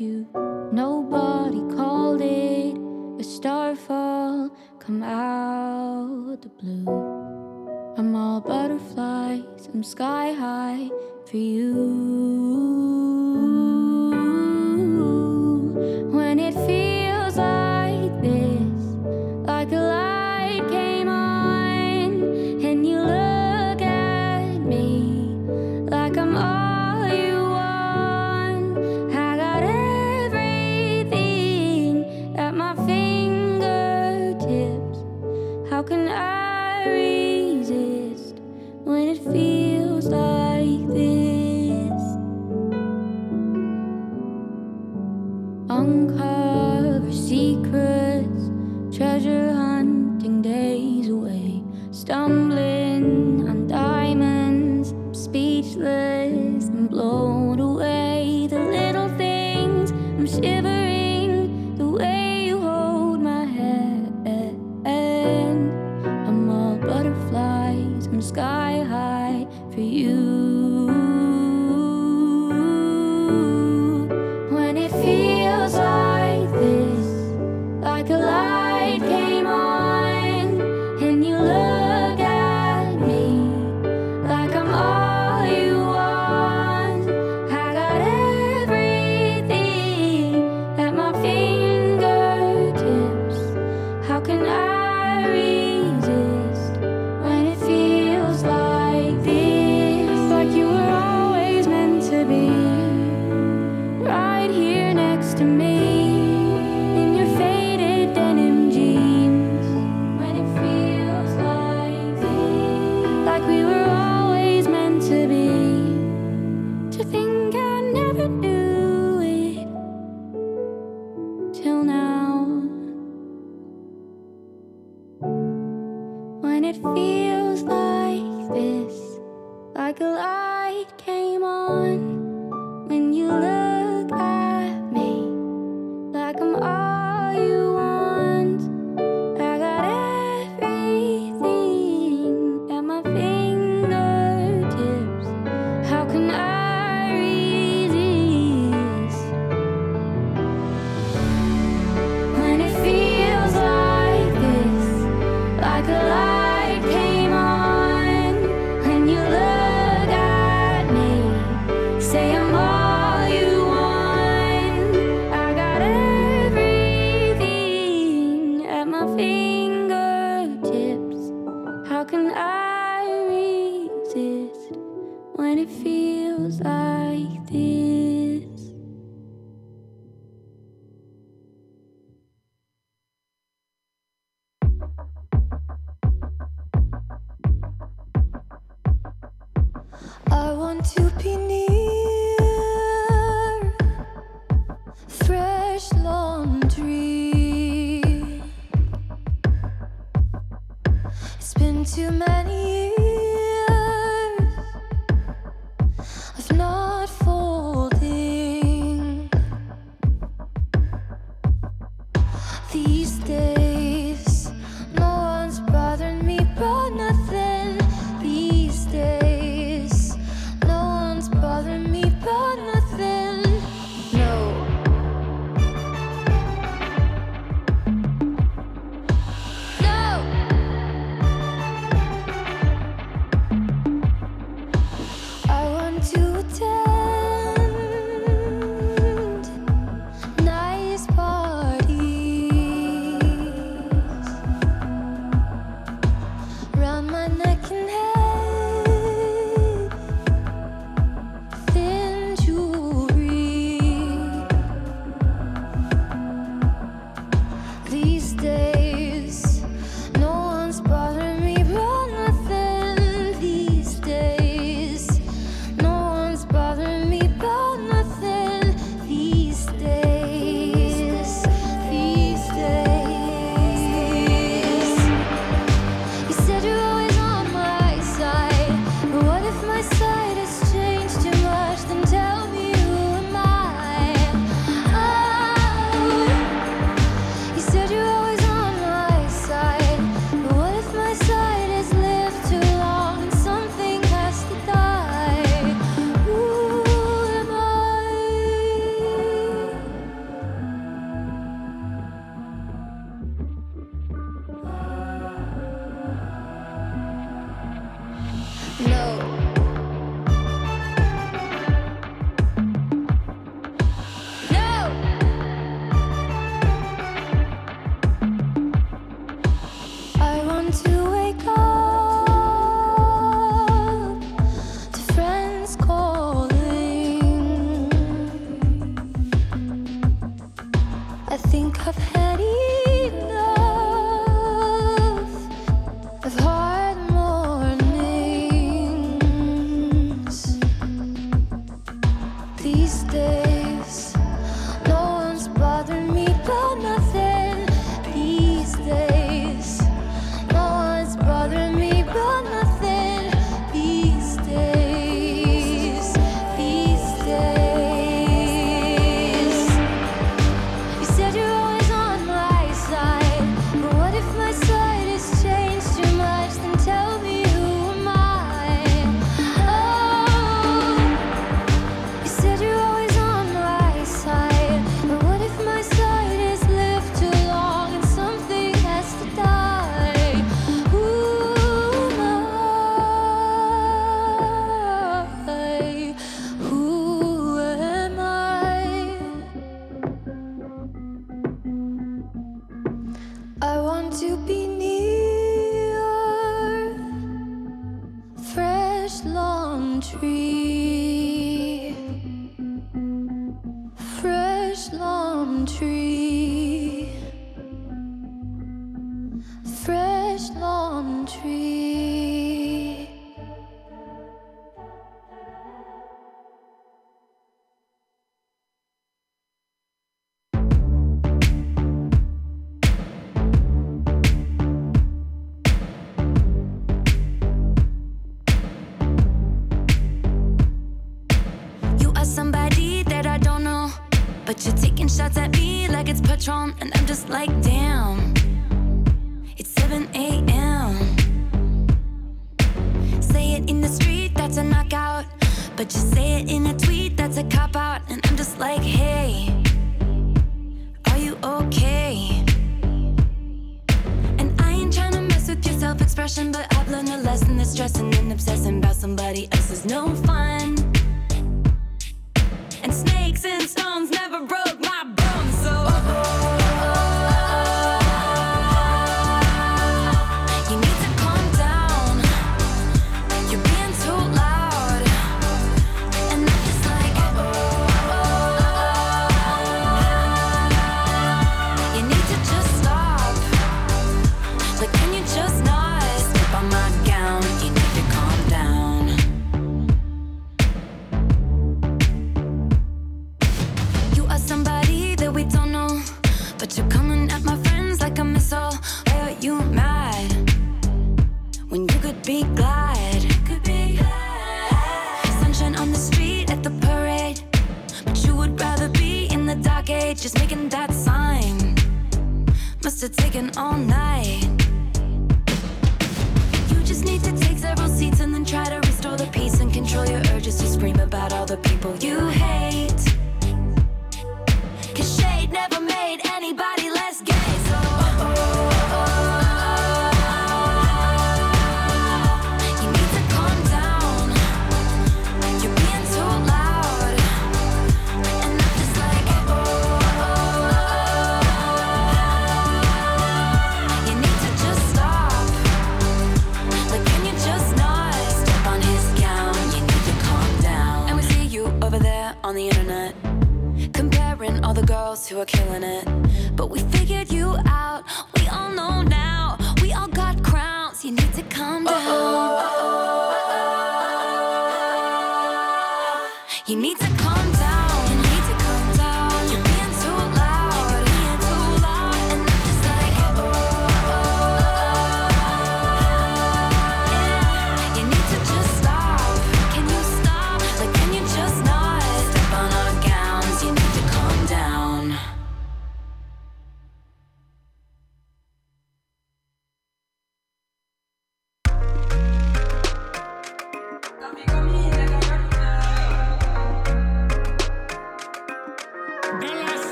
you.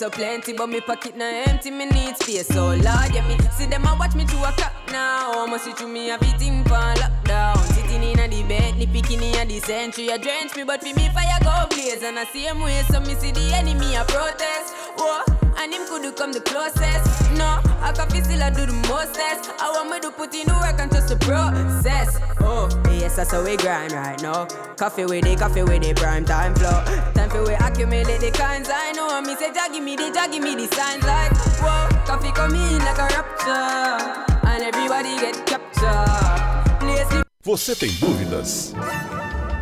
So plenty, but me pocket na empty. Me need space so large. Yeah, me see them a watch me to a clock now. Must see to me everything pan lockdown. Sitting in a the bed, ni picking in a the century. A drench me, but for me fire go blaze. And I same way, so me see the enemy a protest. Whoa. And him could come the closest. No, I can feel still I do the mostest. I want me to put in the work and trust the process. Oh, yes, that's how we grind right now. Coffee with the coffee with the prime time flow. Time for we accumulate the kinds I know. And me say, Jah give me the, Jah give me the signs like, whoa, coffee come in like a rapture. And everybody get captured. Você tem dúvidas?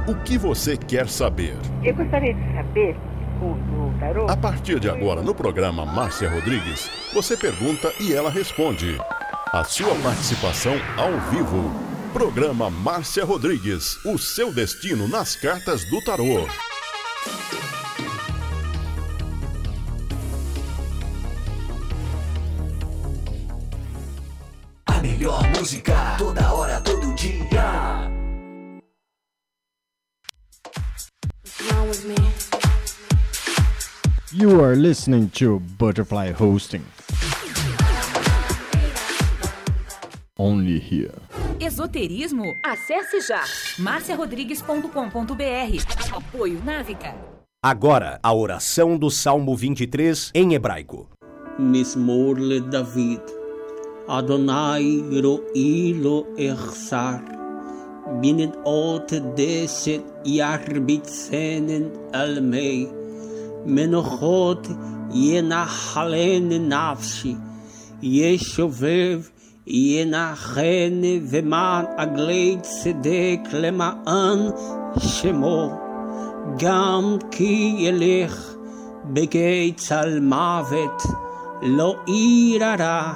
O que você quer saber? Eu gostaria de saber, o, o tarô, A partir de agora, no programa Márcia Rodrigues, você pergunta e ela responde. A sua participação ao vivo. Programa Márcia Rodrigues, o seu destino nas cartas do tarô. A melhor música, toda hora, todo dia. What's wrong with me? You are listening to Butterfly Hosting. Only here. Esoterismo? Acesse já marciarodrigues.com.br. Apoio Návica. Agora, a oração do Salmo 23 em hebraico. Mismorle David. Adonai ro'ilo echsar. Binet ot deset yarbitsenen almei. מנוחות ינחלן נפשי. ישובב ינחן ומען עגלי צדק למען שמו. גם כי ילך בגיא צל מוות, לא ירא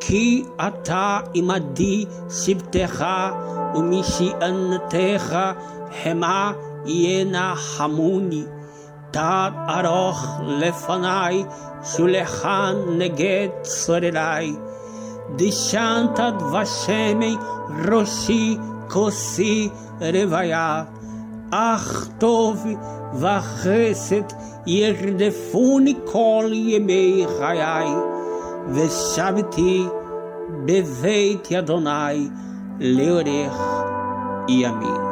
כי אתה עמדי שבטך ומשענתך המה ינחמוני. תד ארוך לפניי, שולחן נגד צורריי. דשנת דבשמי ראשי כוסי רוויה. אך טוב וחסד ירדפוני כל ימי חיי, ושבתי בבית אדוני לאורך ימים.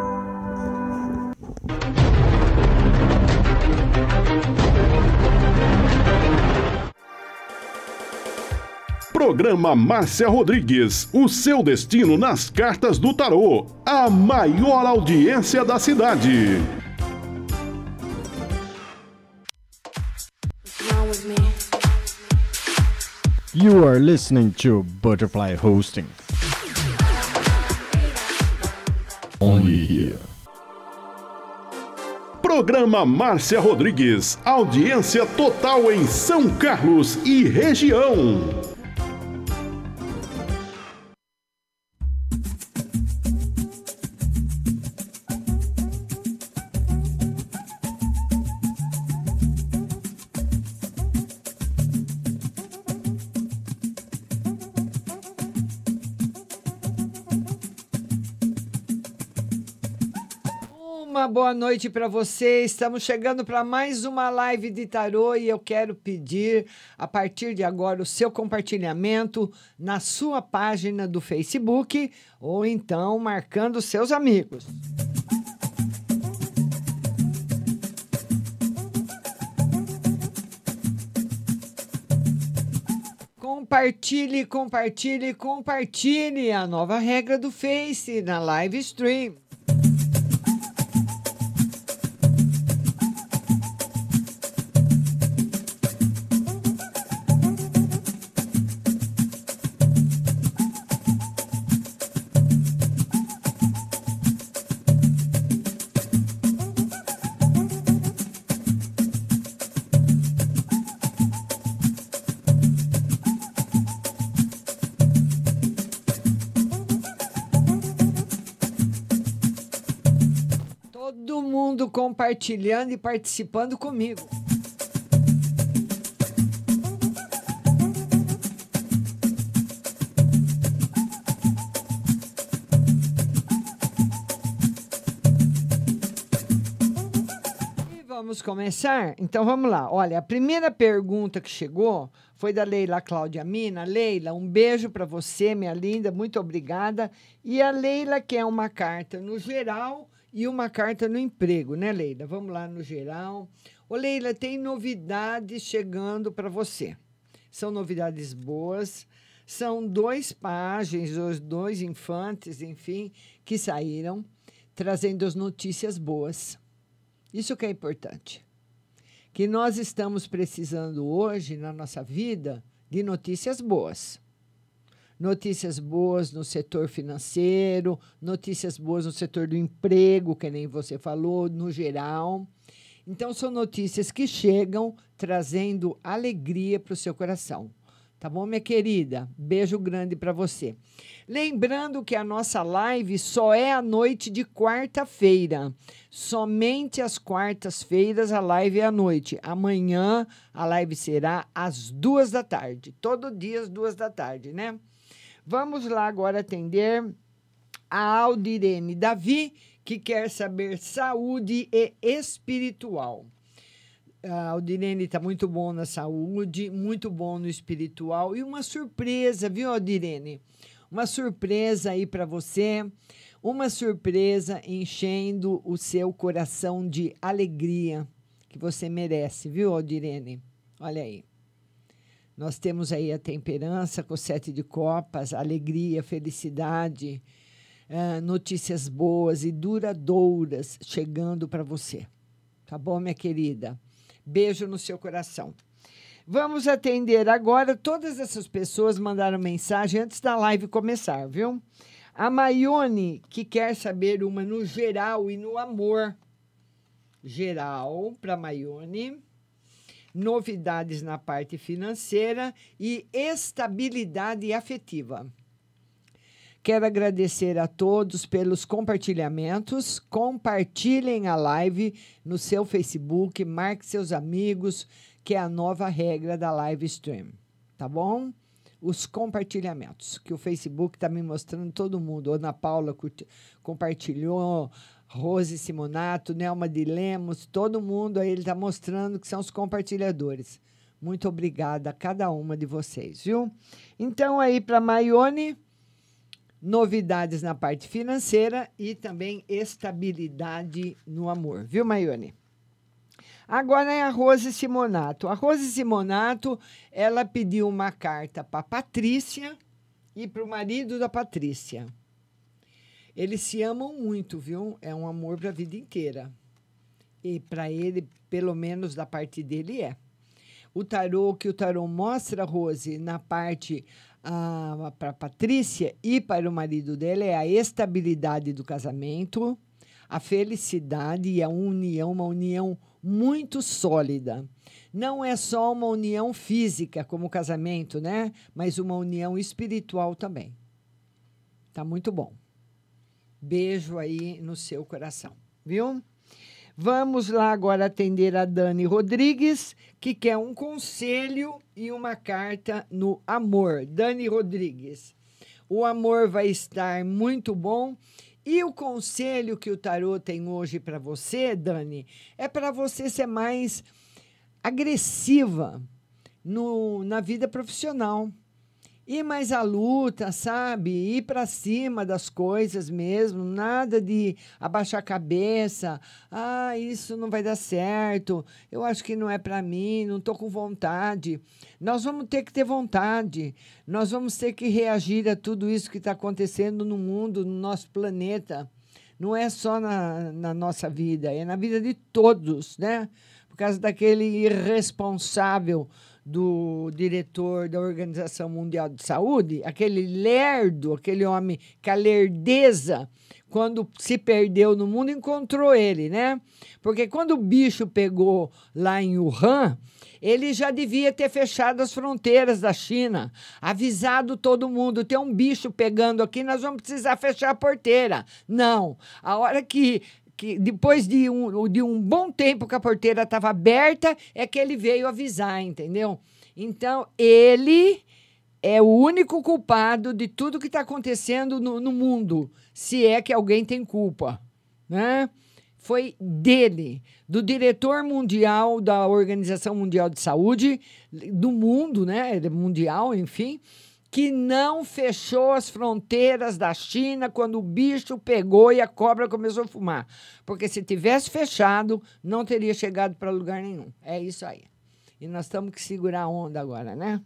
Programa Márcia Rodrigues, o seu destino nas cartas do tarô. A maior audiência da cidade. You are listening to Butterfly Hosting. Only here. Programa Márcia Rodrigues. Audiência total em São Carlos e região. Boa noite para você. Estamos chegando para mais uma live de tarô e eu quero pedir a partir de agora o seu compartilhamento na sua página do Facebook ou então marcando seus amigos. Compartilhe, compartilhe, compartilhe a nova regra do Face na live stream. Mundo compartilhando e participando comigo. E vamos começar? Então vamos lá. Olha, a primeira pergunta que chegou foi da Leila Cláudia Mina. Leila, um beijo para você, minha linda, muito obrigada. E a Leila quer uma carta no geral e uma carta no emprego, né, Leila? Vamos lá no geral. Ô, Leila, tem novidades chegando para você. São novidades boas. São dois páginas, os dois infantes, enfim, que saíram trazendo as notícias boas. Isso que é importante. Que nós estamos precisando hoje na nossa vida de notícias boas notícias boas no setor financeiro, notícias boas no setor do emprego, que nem você falou, no geral. Então, são notícias que chegam trazendo alegria para o seu coração. Tá bom, minha querida? Beijo grande para você. Lembrando que a nossa live só é à noite de quarta-feira. Somente às quartas-feiras a live é à noite. Amanhã a live será às duas da tarde. Todo dia às duas da tarde, né? Vamos lá agora atender a Aldirene Davi, que quer saber saúde e espiritual. A Aldirene está muito bom na saúde, muito bom no espiritual. E uma surpresa, viu, Aldirene? Uma surpresa aí para você. Uma surpresa enchendo o seu coração de alegria que você merece, viu, Aldirene? Olha aí. Nós temos aí a temperança com sete de copas, alegria, felicidade, uh, notícias boas e duradouras chegando para você. Tá bom, minha querida? Beijo no seu coração. Vamos atender agora. Todas essas pessoas mandaram mensagem antes da live começar, viu? A Maione, que quer saber uma no geral e no amor. Geral para Maione novidades na parte financeira e estabilidade afetiva. Quero agradecer a todos pelos compartilhamentos. Compartilhem a live no seu Facebook, marque seus amigos, que é a nova regra da live stream. Tá bom? Os compartilhamentos, que o Facebook está me mostrando todo mundo. Ana Paula compartilhou, Rose Simonato, Nelma de Lemos, todo mundo aí ele está mostrando que são os compartilhadores. Muito obrigada a cada uma de vocês, viu? Então, aí para Maione, novidades na parte financeira e também estabilidade no amor, viu, Maione? Agora é a Rose Simonato. A Rose Simonato, ela pediu uma carta para Patrícia e para o marido da Patrícia. Eles se amam muito, viu? É um amor para a vida inteira. E para ele, pelo menos da parte dele, é. o tarô que o tarô mostra, Rose, na parte ah, para Patrícia e para o marido dela é a estabilidade do casamento, a felicidade e a união, uma união muito sólida. Não é só uma união física, como o casamento, né? Mas uma união espiritual também. Tá muito bom. Beijo aí no seu coração, viu? Vamos lá agora atender a Dani Rodrigues, que quer um conselho e uma carta no amor. Dani Rodrigues, o amor vai estar muito bom. E o conselho que o tarô tem hoje para você, Dani, é para você ser mais agressiva no, na vida profissional ir mais à luta, sabe? Ir para cima das coisas mesmo, nada de abaixar a cabeça. Ah, isso não vai dar certo. Eu acho que não é para mim, não estou com vontade. Nós vamos ter que ter vontade. Nós vamos ter que reagir a tudo isso que está acontecendo no mundo, no nosso planeta. Não é só na, na nossa vida, é na vida de todos, né? Por causa daquele irresponsável do diretor da Organização Mundial de Saúde, aquele lerdo, aquele homem que a lerdeza, quando se perdeu no mundo, encontrou ele, né? Porque quando o bicho pegou lá em Wuhan, ele já devia ter fechado as fronteiras da China, avisado todo mundo: tem um bicho pegando aqui, nós vamos precisar fechar a porteira. Não. A hora que que depois de um, de um bom tempo que a porteira estava aberta, é que ele veio avisar, entendeu? Então, ele é o único culpado de tudo que está acontecendo no, no, mundo, se é que alguém tem culpa, né? Foi dele, do diretor mundial da Organização Mundial de Saúde, do mundo, né? Mundial, enfim, que não fechou as fronteiras da China quando o bicho pegou e a cobra começou a fumar. Porque se tivesse fechado, não teria chegado para lugar nenhum. É isso aí. E nós estamos que segurar a onda agora, né?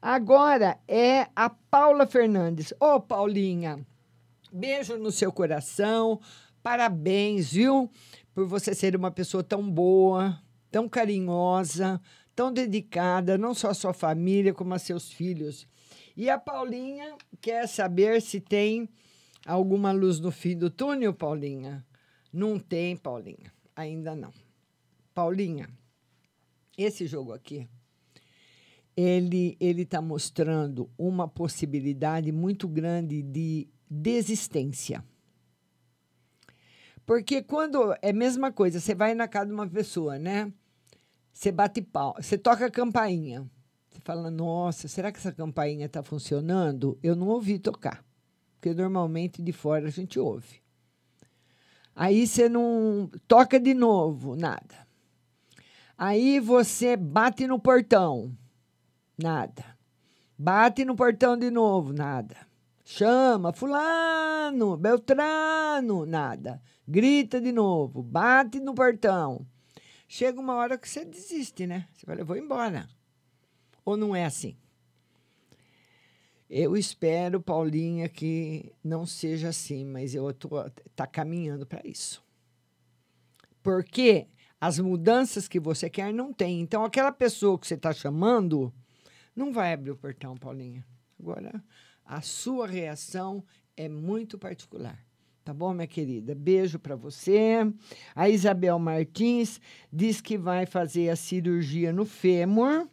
Agora é a Paula Fernandes. Ô, oh, Paulinha, beijo no seu coração. Parabéns, viu? Por você ser uma pessoa tão boa, tão carinhosa, tão dedicada, não só à sua família, como a seus filhos. E a Paulinha quer saber se tem alguma luz no fim do túnel, Paulinha. Não tem, Paulinha. Ainda não. Paulinha, esse jogo aqui, ele ele está mostrando uma possibilidade muito grande de desistência. Porque quando é a mesma coisa, você vai na casa de uma pessoa, né? Você bate pau, você toca a campainha. Você fala, nossa, será que essa campainha está funcionando? Eu não ouvi tocar, porque normalmente de fora a gente ouve. Aí você não toca de novo, nada. Aí você bate no portão, nada. Bate no portão de novo, nada. Chama, fulano, beltrano, nada. Grita de novo, bate no portão. Chega uma hora que você desiste, né? Você fala, eu vou embora. Ou não é assim? Eu espero, Paulinha, que não seja assim, mas eu estou tá caminhando para isso. Porque as mudanças que você quer não tem. Então, aquela pessoa que você está chamando não vai abrir o portão, Paulinha. Agora, a sua reação é muito particular. Tá bom, minha querida? Beijo para você. A Isabel Martins diz que vai fazer a cirurgia no fêmur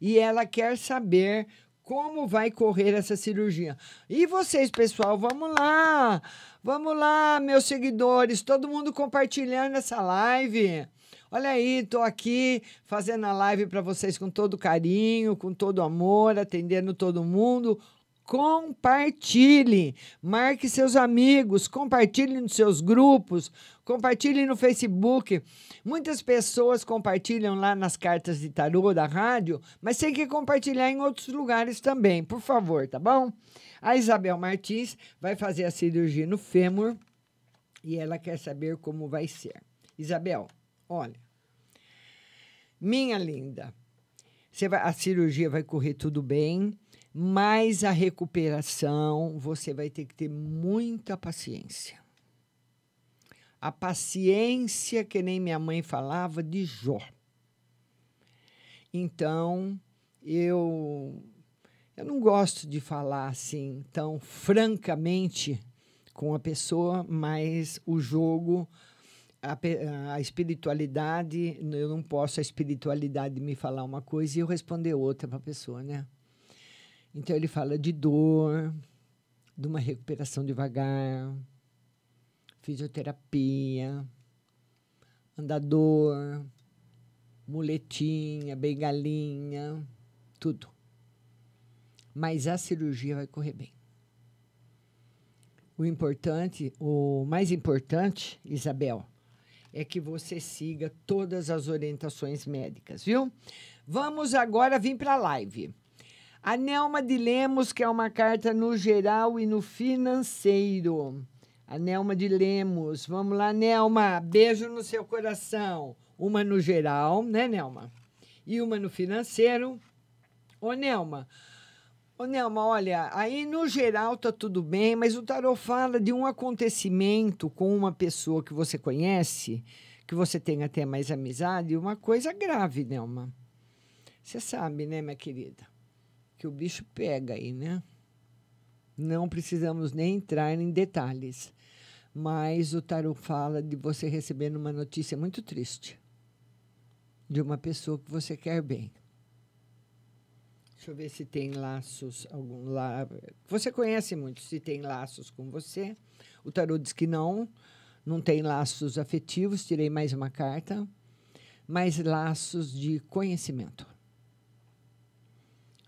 e ela quer saber como vai correr essa cirurgia. E vocês, pessoal, vamos lá! Vamos lá, meus seguidores, todo mundo compartilhando essa live. Olha aí, estou aqui fazendo a live para vocês com todo carinho, com todo amor, atendendo todo mundo compartilhe, marque seus amigos, compartilhe nos seus grupos, compartilhe no Facebook. Muitas pessoas compartilham lá nas cartas de tarô da rádio, mas tem que compartilhar em outros lugares também, por favor, tá bom? A Isabel Martins vai fazer a cirurgia no fêmur e ela quer saber como vai ser. Isabel, olha, minha linda, vai, a cirurgia vai correr tudo bem mas a recuperação você vai ter que ter muita paciência. A paciência que nem minha mãe falava de Jó. Então, eu eu não gosto de falar assim tão francamente com a pessoa, mas o jogo, a, a espiritualidade, eu não posso a espiritualidade me falar uma coisa e eu responder outra para a pessoa, né? Então ele fala de dor, de uma recuperação devagar, fisioterapia, andador, muletinha, bengalinha, tudo. Mas a cirurgia vai correr bem. O importante, o mais importante, Isabel, é que você siga todas as orientações médicas, viu? Vamos agora vir para a live. A Nelma de Lemos quer uma carta no geral e no financeiro. A Nelma de Lemos. Vamos lá, Nelma. Beijo no seu coração. Uma no geral, né, Nelma? E uma no financeiro. Ô, Nelma. Ô, Nelma, olha, aí no geral tá tudo bem, mas o tarot fala de um acontecimento com uma pessoa que você conhece, que você tem até mais amizade, uma coisa grave, Nelma. Você sabe, né, minha querida? Que o bicho pega aí, né? Não precisamos nem entrar em detalhes. Mas o tarot fala de você recebendo uma notícia muito triste de uma pessoa que você quer bem. Deixa eu ver se tem laços algum lá. Você conhece muito se tem laços com você. O tarot diz que não, não tem laços afetivos. Tirei mais uma carta, mas laços de conhecimento.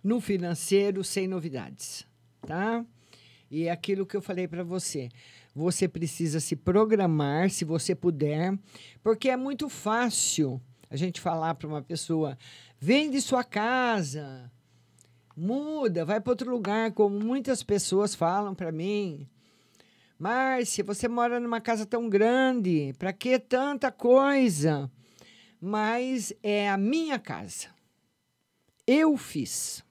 No financeiro, sem novidades, tá? E é aquilo que eu falei para você. Você precisa se programar, se você puder, porque é muito fácil a gente falar para uma pessoa: vende sua casa, muda, vai para outro lugar, como muitas pessoas falam para mim. Márcia, você mora numa casa tão grande, para que tanta coisa? Mas é a minha casa. Eu fiz.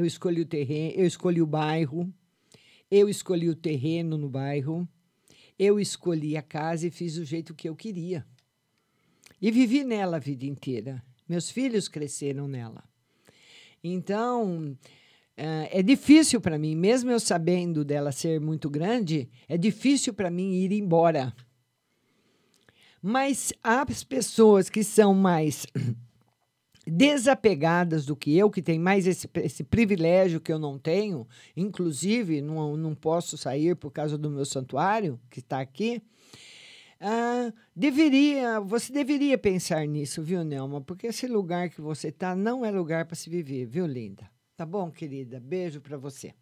Eu escolhi o terreno, eu escolhi o bairro, eu escolhi o terreno no bairro, eu escolhi a casa e fiz do jeito que eu queria. E vivi nela a vida inteira. Meus filhos cresceram nela. Então, é difícil para mim, mesmo eu sabendo dela ser muito grande, é difícil para mim ir embora. Mas as pessoas que são mais desapegadas do que eu, que tem mais esse, esse privilégio que eu não tenho, inclusive não, não posso sair por causa do meu santuário, que está aqui. Ah, deveria, você deveria pensar nisso, viu, Nelma? Porque esse lugar que você está não é lugar para se viver, viu, linda? Tá bom, querida? Beijo para você.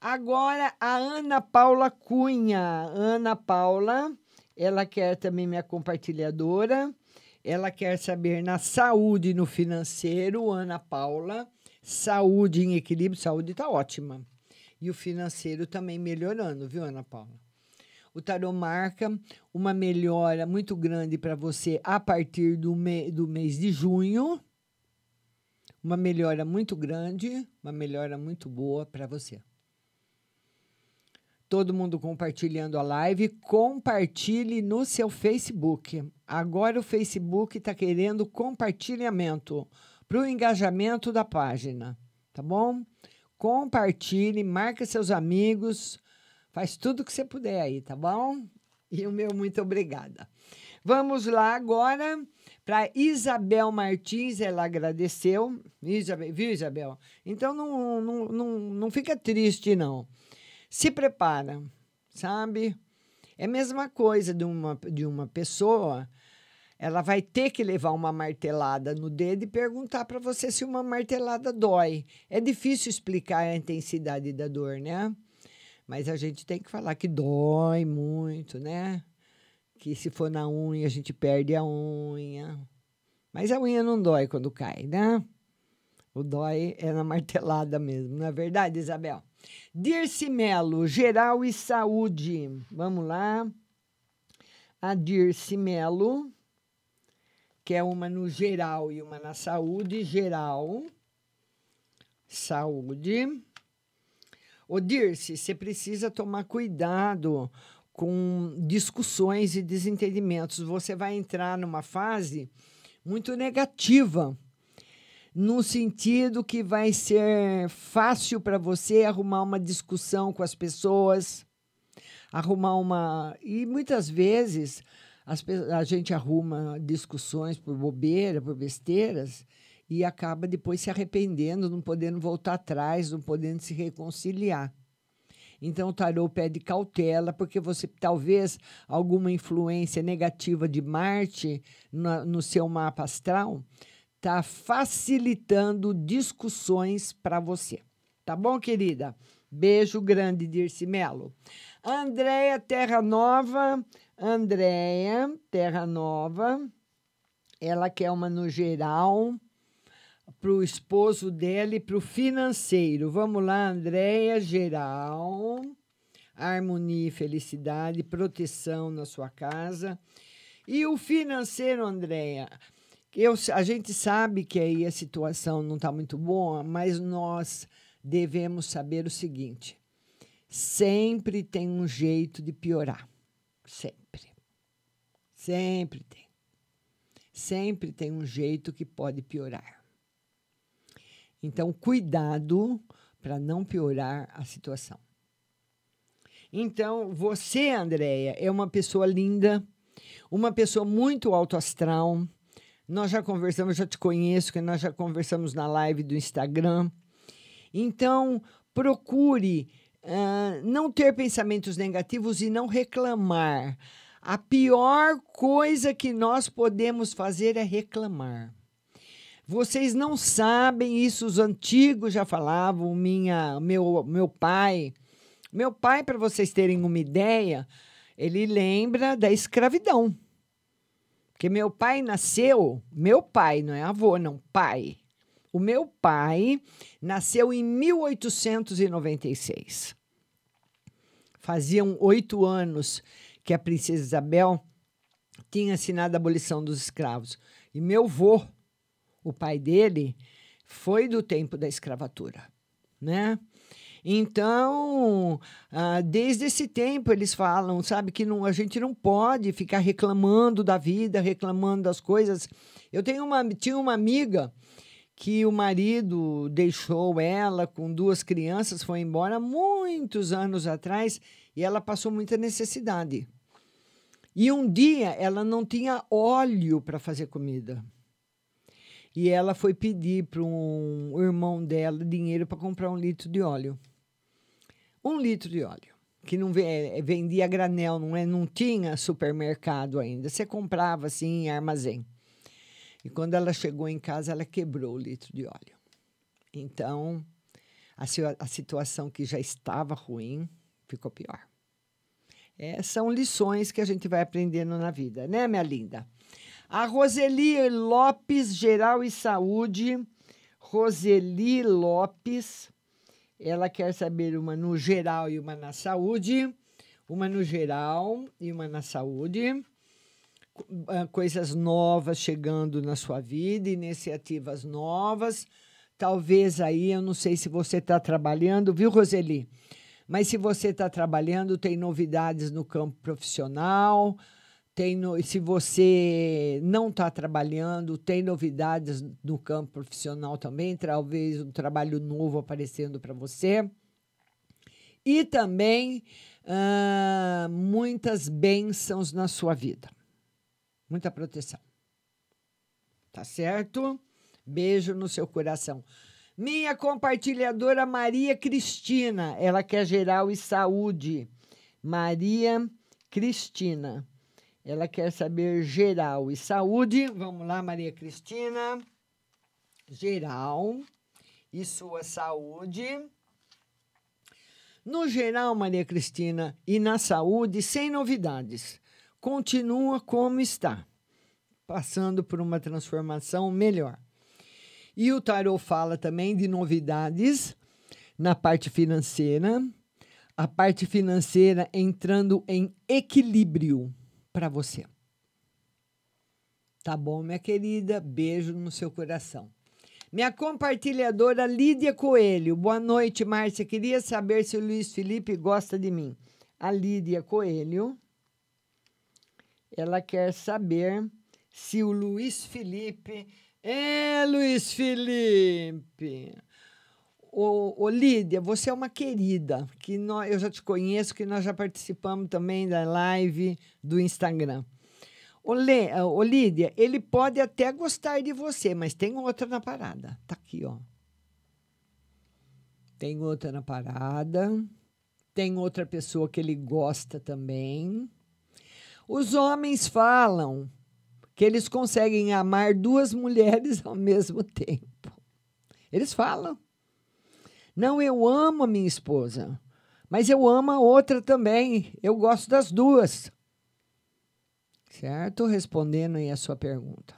Agora, a Ana Paula Cunha. Ana Paula, ela quer também minha compartilhadora. Ela quer saber na saúde e no financeiro, Ana Paula. Saúde em equilíbrio, saúde está ótima. E o financeiro também melhorando, viu, Ana Paula? O tarot marca uma melhora muito grande para você a partir do, me do mês de junho. Uma melhora muito grande, uma melhora muito boa para você. Todo mundo compartilhando a live, compartilhe no seu Facebook. Agora o Facebook está querendo compartilhamento para o engajamento da página, tá bom? Compartilhe, marque seus amigos, faz tudo que você puder aí, tá bom? E o meu muito obrigada. Vamos lá agora para Isabel Martins, ela agradeceu. Isabel, viu, Isabel? Então não, não, não, não fica triste, não. Se prepara, sabe? É a mesma coisa de uma, de uma pessoa. Ela vai ter que levar uma martelada no dedo e perguntar para você se uma martelada dói. É difícil explicar a intensidade da dor, né? Mas a gente tem que falar que dói muito, né? Que se for na unha, a gente perde a unha. Mas a unha não dói quando cai, né? O dói é na martelada mesmo, não é verdade, Isabel? Dirce Melo, geral e saúde. Vamos lá. A Dirce Melo, que é uma no geral e uma na saúde. Geral, saúde. Ô, Dirce, você precisa tomar cuidado com discussões e desentendimentos. Você vai entrar numa fase muito negativa. No sentido que vai ser fácil para você arrumar uma discussão com as pessoas, arrumar uma. E muitas vezes as a gente arruma discussões por bobeira, por besteiras, e acaba depois se arrependendo, não podendo voltar atrás, não podendo se reconciliar. Então, o tarô pede cautela, porque você talvez alguma influência negativa de Marte na- no seu mapa astral está facilitando discussões para você. Tá bom, querida? Beijo grande, Dirce Melo. Andréia Terra Nova. Andréia Terra Nova. Ela quer uma no geral para o esposo dela e para o financeiro. Vamos lá, Andréia, geral. Harmonia e felicidade, proteção na sua casa. E o financeiro, Andréia, eu, a gente sabe que aí a situação não está muito boa, mas nós devemos saber o seguinte: sempre tem um jeito de piorar. Sempre. Sempre tem. Sempre tem um jeito que pode piorar. Então, cuidado para não piorar a situação. Então, você, Andréia, é uma pessoa linda, uma pessoa muito alto astral. Nós já conversamos, já te conheço, que nós já conversamos na live do Instagram. Então, procure ah, não ter pensamentos negativos e não reclamar. A pior coisa que nós podemos fazer é reclamar. Vocês não sabem isso, os antigos já falavam, minha, meu, meu pai. Meu pai, para vocês terem uma ideia, ele lembra da escravidão. Porque meu pai nasceu, meu pai, não é avô, não, pai. O meu pai nasceu em 1896. Faziam oito anos que a princesa Isabel tinha assinado a abolição dos escravos. E meu vô, o pai dele, foi do tempo da escravatura, né? Então, ah, desde esse tempo eles falam, sabe, que não, a gente não pode ficar reclamando da vida, reclamando das coisas. Eu tenho uma, tinha uma amiga que o marido deixou ela com duas crianças, foi embora muitos anos atrás e ela passou muita necessidade. E um dia ela não tinha óleo para fazer comida. E ela foi pedir para um irmão dela dinheiro para comprar um litro de óleo. Um litro de óleo. Que não ve- vendia granel, não, é, não tinha supermercado ainda. Você comprava assim em armazém. E quando ela chegou em casa, ela quebrou o litro de óleo. Então, a, a situação que já estava ruim ficou pior. É, são lições que a gente vai aprendendo na vida, né, minha linda? A Roseli Lopes, Geral e Saúde. Roseli Lopes, ela quer saber uma no geral e uma na saúde. Uma no geral e uma na saúde. Ah, Coisas novas chegando na sua vida, iniciativas novas. Talvez aí, eu não sei se você está trabalhando, viu, Roseli? Mas se você está trabalhando, tem novidades no campo profissional. Tem no- se você não está trabalhando, tem novidades no campo profissional também, talvez um trabalho novo aparecendo para você. E também ah, muitas bênçãos na sua vida. Muita proteção. Tá certo? Beijo no seu coração. Minha compartilhadora Maria Cristina, ela quer geral e saúde. Maria Cristina, ela quer saber geral e saúde. Vamos lá, Maria Cristina. Geral e sua saúde. No geral, Maria Cristina, e na saúde, sem novidades. Continua como está, passando por uma transformação melhor. E o tarot fala também de novidades na parte financeira, a parte financeira entrando em equilíbrio para você. Tá bom, minha querida? Beijo no seu coração. Minha compartilhadora Lídia Coelho. Boa noite, Márcia. Queria saber se o Luiz Felipe gosta de mim. A Lídia Coelho. Ela quer saber se o Luiz Felipe É, Luiz Felipe. Ô, ô, Lídia, você é uma querida, que nós, eu já te conheço, que nós já participamos também da live do Instagram. Ô, Lê, ô Lídia, ele pode até gostar de você, mas tem outra na parada. Tá aqui, ó. Tem outra na parada. Tem outra pessoa que ele gosta também. Os homens falam que eles conseguem amar duas mulheres ao mesmo tempo. Eles falam. Não, eu amo a minha esposa, mas eu amo a outra também. Eu gosto das duas. Certo? Respondendo aí a sua pergunta.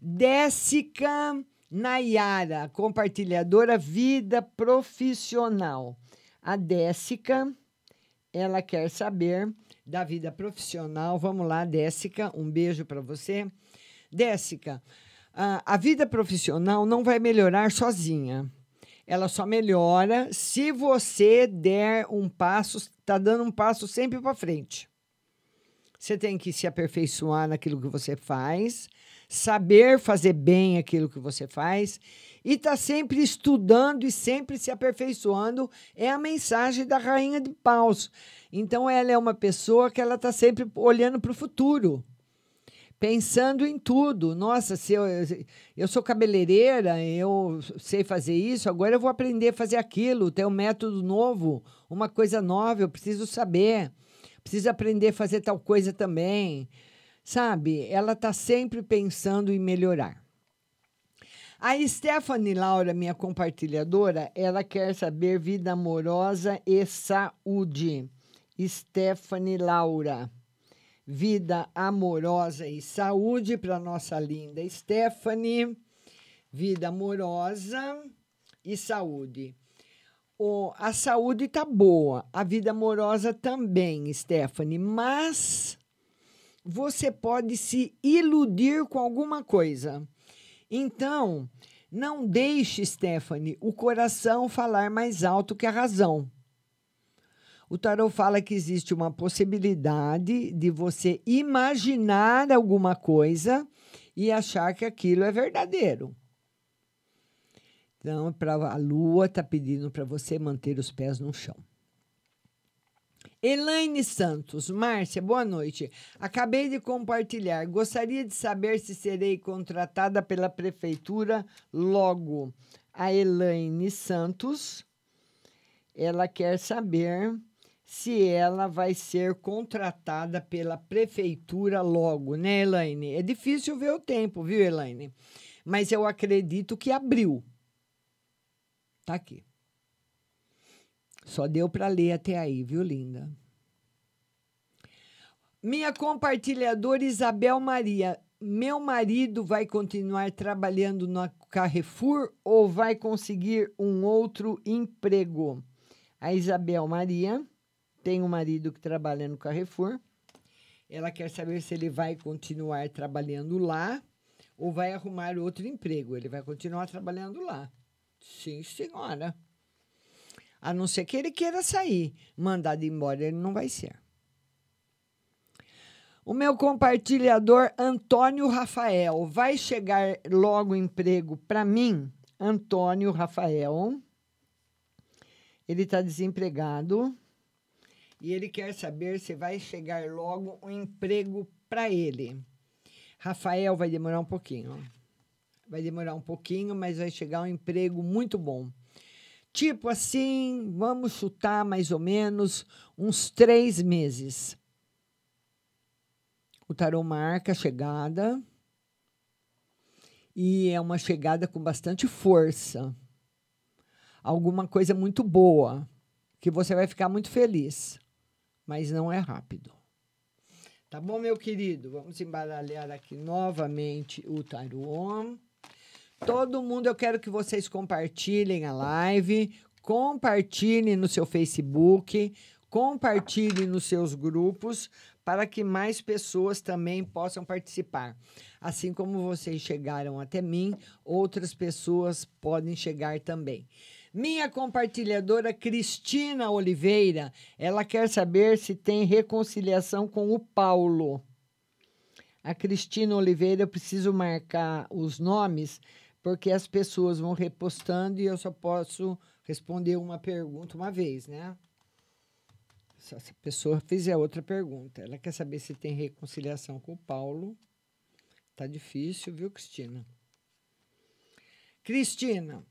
Décica Nayara, compartilhadora vida profissional. A Décica, ela quer saber da vida profissional. Vamos lá, Décica, um beijo para você. Décica, a, a vida profissional não vai melhorar sozinha. Ela só melhora se você der um passo, está dando um passo sempre para frente. Você tem que se aperfeiçoar naquilo que você faz, saber fazer bem aquilo que você faz e tá sempre estudando e sempre se aperfeiçoando é a mensagem da rainha de paus. Então ela é uma pessoa que ela tá sempre olhando para o futuro, pensando em tudo. Nossa, se eu, eu sou cabeleireira, eu sei fazer isso, agora eu vou aprender a fazer aquilo, ter um método novo, uma coisa nova, eu preciso saber. Preciso aprender a fazer tal coisa também. Sabe? Ela está sempre pensando em melhorar. A Stephanie Laura, minha compartilhadora, ela quer saber vida amorosa e saúde. Stephanie Laura. Vida amorosa e saúde para nossa linda Stephanie. Vida amorosa e saúde. O, a saúde está boa, a vida amorosa também, Stephanie, mas você pode se iludir com alguma coisa. Então, não deixe, Stephanie, o coração falar mais alto que a razão. O tarot fala que existe uma possibilidade de você imaginar alguma coisa e achar que aquilo é verdadeiro. Então, pra, a lua está pedindo para você manter os pés no chão. Elaine Santos, Márcia, boa noite. Acabei de compartilhar. Gostaria de saber se serei contratada pela prefeitura logo. A Elaine Santos, ela quer saber se ela vai ser contratada pela prefeitura logo, né, Elaine? É difícil ver o tempo, viu, Elaine? Mas eu acredito que abriu. Tá aqui. Só deu para ler até aí, viu, linda? Minha compartilhadora Isabel Maria. Meu marido vai continuar trabalhando no Carrefour ou vai conseguir um outro emprego? A Isabel Maria tem um marido que trabalha no Carrefour. Ela quer saber se ele vai continuar trabalhando lá ou vai arrumar outro emprego. Ele vai continuar trabalhando lá. Sim, senhora. A não ser que ele queira sair. Mandado embora, ele não vai ser. O meu compartilhador Antônio Rafael. Vai chegar logo emprego para mim? Antônio Rafael. Ele está desempregado e ele quer saber se vai chegar logo um emprego para ele. Rafael vai demorar um pouquinho. Vai demorar um pouquinho, mas vai chegar um emprego muito bom. Tipo assim, vamos chutar mais ou menos uns três meses. O tarô marca a chegada. E é uma chegada com bastante força. Alguma coisa muito boa, que você vai ficar muito feliz. Mas não é rápido. Tá bom, meu querido? Vamos embaralhar aqui novamente o tarô. Todo mundo, eu quero que vocês compartilhem a live, compartilhem no seu Facebook, compartilhem nos seus grupos para que mais pessoas também possam participar. Assim como vocês chegaram até mim, outras pessoas podem chegar também. Minha compartilhadora Cristina Oliveira, ela quer saber se tem reconciliação com o Paulo. A Cristina Oliveira, eu preciso marcar os nomes, porque as pessoas vão repostando e eu só posso responder uma pergunta uma vez, né? Se a pessoa fizer outra pergunta. Ela quer saber se tem reconciliação com o Paulo. Tá difícil, viu, Cristina? Cristina,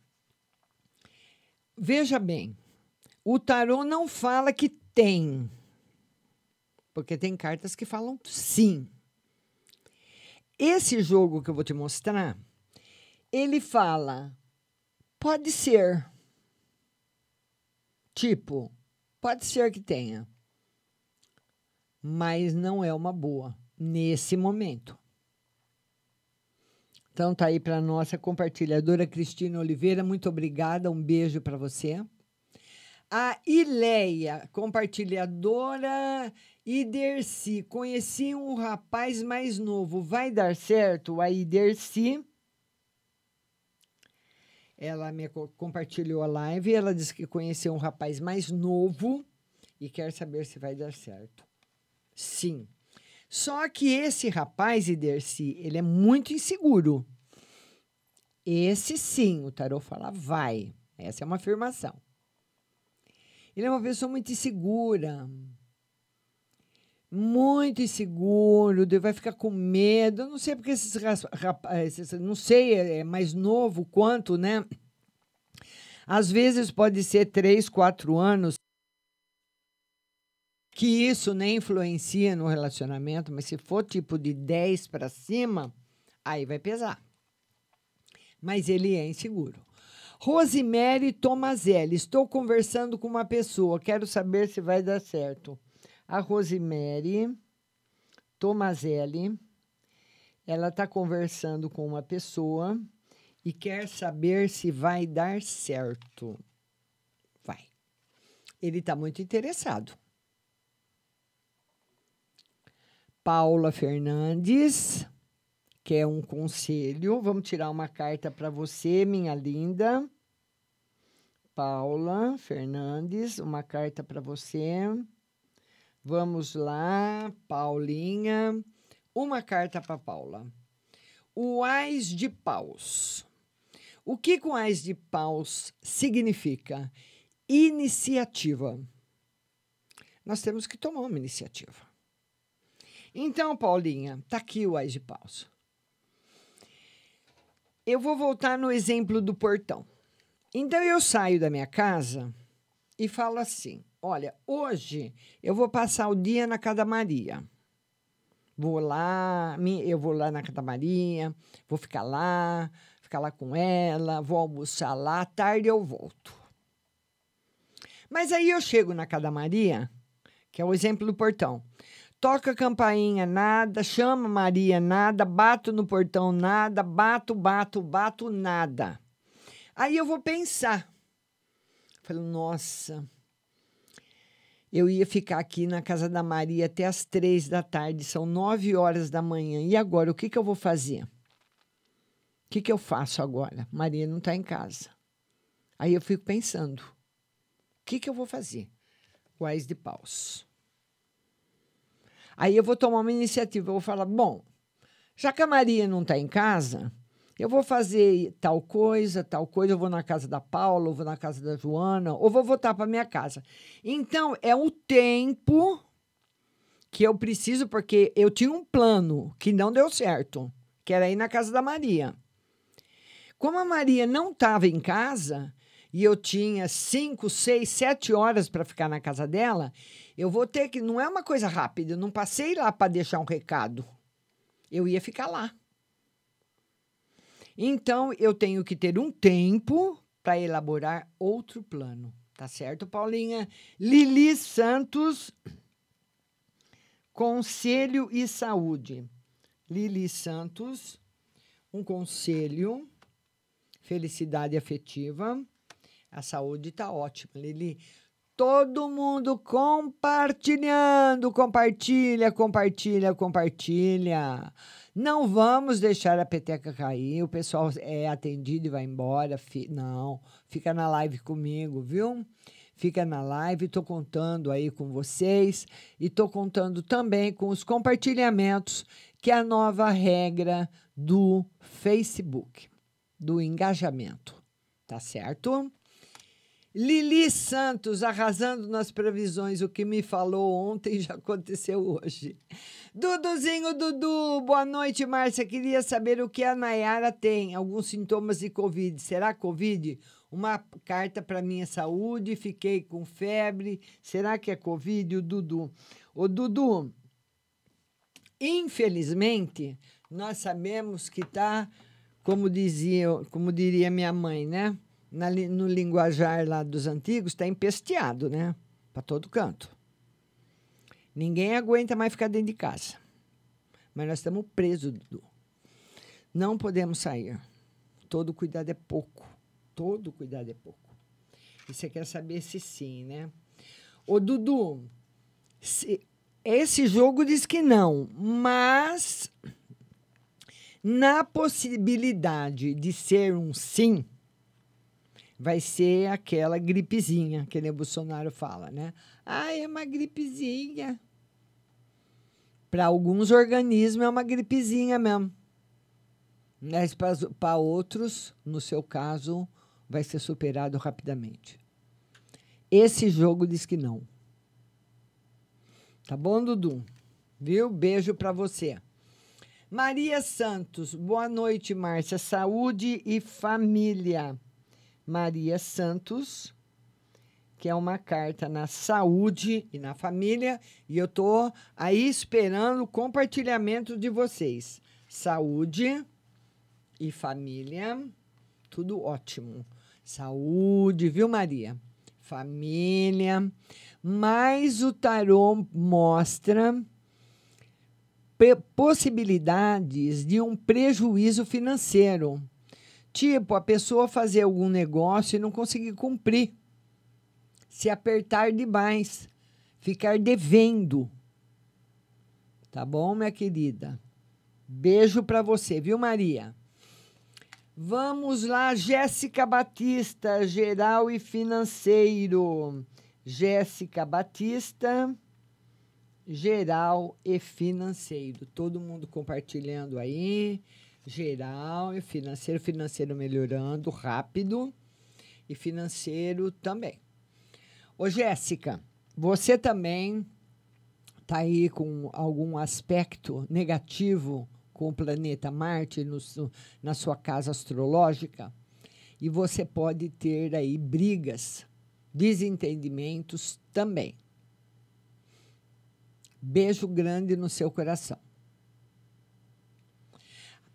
veja bem, o tarô não fala que tem, porque tem cartas que falam sim. Esse jogo que eu vou te mostrar, ele fala pode ser. Tipo, pode ser que tenha, mas não é uma boa nesse momento. Então tá aí para nossa compartilhadora Cristina Oliveira, muito obrigada, um beijo para você. A Ileia, compartilhadora Iderci, conheci um rapaz mais novo, vai dar certo? A Iderci, ela me compartilhou a live, ela disse que conheceu um rapaz mais novo e quer saber se vai dar certo. Sim. Só que esse rapaz, Iderci, ele é muito inseguro. Esse sim, o tarô fala vai. Essa é uma afirmação. Ele é uma pessoa muito insegura. Muito inseguro, vai ficar com medo. Não sei porque esses rapazes, não sei, é mais novo quanto, né? Às vezes pode ser três, quatro anos que isso nem influencia no relacionamento, mas se for tipo de 10 para cima, aí vai pesar. Mas ele é inseguro. Rosemary Tomazelli, estou conversando com uma pessoa, quero saber se vai dar certo. A Rosemary Tomazelli, ela está conversando com uma pessoa e quer saber se vai dar certo. Vai. Ele está muito interessado. Paula Fernandes, que é um conselho. Vamos tirar uma carta para você, minha linda. Paula Fernandes, uma carta para você. Vamos lá, Paulinha. Uma carta para Paula. O Ais de Paus. O que com Ais de Paus significa? Iniciativa. Nós temos que tomar uma iniciativa. Então, Paulinha, tá aqui o Ais de Paus. Eu vou voltar no exemplo do portão. Então, eu saio da minha casa e falo assim: olha, hoje eu vou passar o dia na Casa Maria. Vou lá, eu vou lá na Casa Maria, vou ficar lá, ficar lá com ela, vou almoçar lá, à tarde eu volto. Mas aí eu chego na Casa Maria, que é o exemplo do portão toca campainha, nada, chama Maria, nada, bato no portão, nada, bato, bato, bato, nada. Aí eu vou pensar. Falei, nossa, eu ia ficar aqui na casa da Maria até as três da tarde, são nove horas da manhã. E agora, o que, que eu vou fazer? O que, que eu faço agora? Maria não está em casa. Aí eu fico pensando, o que, que eu vou fazer? Quais de paus. Aí eu vou tomar uma iniciativa, eu vou falar: bom, já que a Maria não está em casa, eu vou fazer tal coisa, tal coisa, eu vou na casa da Paula, ou vou na casa da Joana, ou vou voltar para minha casa. Então, é o tempo que eu preciso, porque eu tinha um plano que não deu certo, que era ir na casa da Maria. Como a Maria não estava em casa, e eu tinha cinco, seis, sete horas para ficar na casa dela, eu vou ter que. Não é uma coisa rápida, eu não passei lá para deixar um recado. Eu ia ficar lá. Então, eu tenho que ter um tempo para elaborar outro plano. Tá certo, Paulinha? Lili Santos, Conselho e Saúde. Lili Santos, um conselho, felicidade afetiva. A saúde está ótima, Lili. Todo mundo compartilhando, compartilha, compartilha, compartilha. Não vamos deixar a peteca cair. O pessoal é atendido e vai embora. Não, fica na live comigo, viu? Fica na live, estou contando aí com vocês e estou contando também com os compartilhamentos que é a nova regra do Facebook, do engajamento. Tá certo? Lili Santos arrasando nas previsões. O que me falou ontem já aconteceu hoje. Duduzinho Dudu, boa noite, Márcia. Queria saber o que a Nayara tem. Alguns sintomas de Covid. Será Covid? Uma carta para minha saúde. Fiquei com febre. Será que é Covid? O Dudu. O Dudu, infelizmente, nós sabemos que está, como dizia, como diria minha mãe, né? Na, no linguajar lá dos antigos, está empesteado, né? Para todo canto. Ninguém aguenta mais ficar dentro de casa. Mas nós estamos presos, Dudu. Não podemos sair. Todo cuidado é pouco. Todo cuidado é pouco. E você quer saber se sim, né? Ô, Dudu, se, esse jogo diz que não, mas na possibilidade de ser um sim, vai ser aquela gripezinha que o Bolsonaro fala, né? Ah, é uma gripezinha. Para alguns organismos é uma gripezinha mesmo. Mas para outros, no seu caso, vai ser superado rapidamente. Esse jogo diz que não. Tá bom, Dudu? Viu? Beijo para você. Maria Santos, boa noite, Márcia. Saúde e família. Maria Santos, que é uma carta na saúde e na família, e eu tô aí esperando o compartilhamento de vocês. Saúde e família, tudo ótimo. Saúde, viu, Maria? Família. Mas o tarô mostra possibilidades de um prejuízo financeiro Tipo, a pessoa fazer algum negócio e não conseguir cumprir. Se apertar demais. Ficar devendo. Tá bom, minha querida? Beijo para você, viu, Maria? Vamos lá, Jéssica Batista, geral e financeiro. Jéssica Batista, geral e financeiro. Todo mundo compartilhando aí geral e financeiro, financeiro melhorando rápido e financeiro também. Ô Jéssica, você também está aí com algum aspecto negativo com o planeta Marte no, na sua casa astrológica e você pode ter aí brigas, desentendimentos também. Beijo grande no seu coração.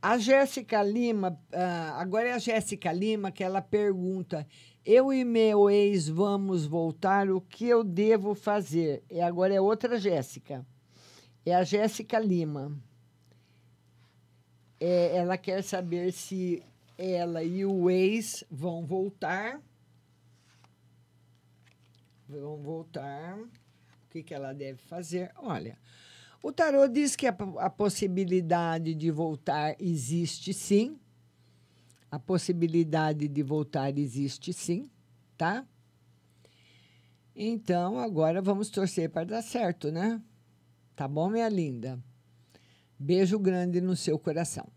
A Jéssica Lima, uh, agora é a Jéssica Lima que ela pergunta: eu e meu ex vamos voltar, o que eu devo fazer? E agora é outra Jéssica. É a Jéssica Lima. É, ela quer saber se ela e o ex vão voltar. Vão voltar. O que, que ela deve fazer? Olha, o tarô diz que a, a possibilidade de voltar existe sim. A possibilidade de voltar existe sim, tá? Então, agora vamos torcer para dar certo, né? Tá bom, minha linda? Beijo grande no seu coração.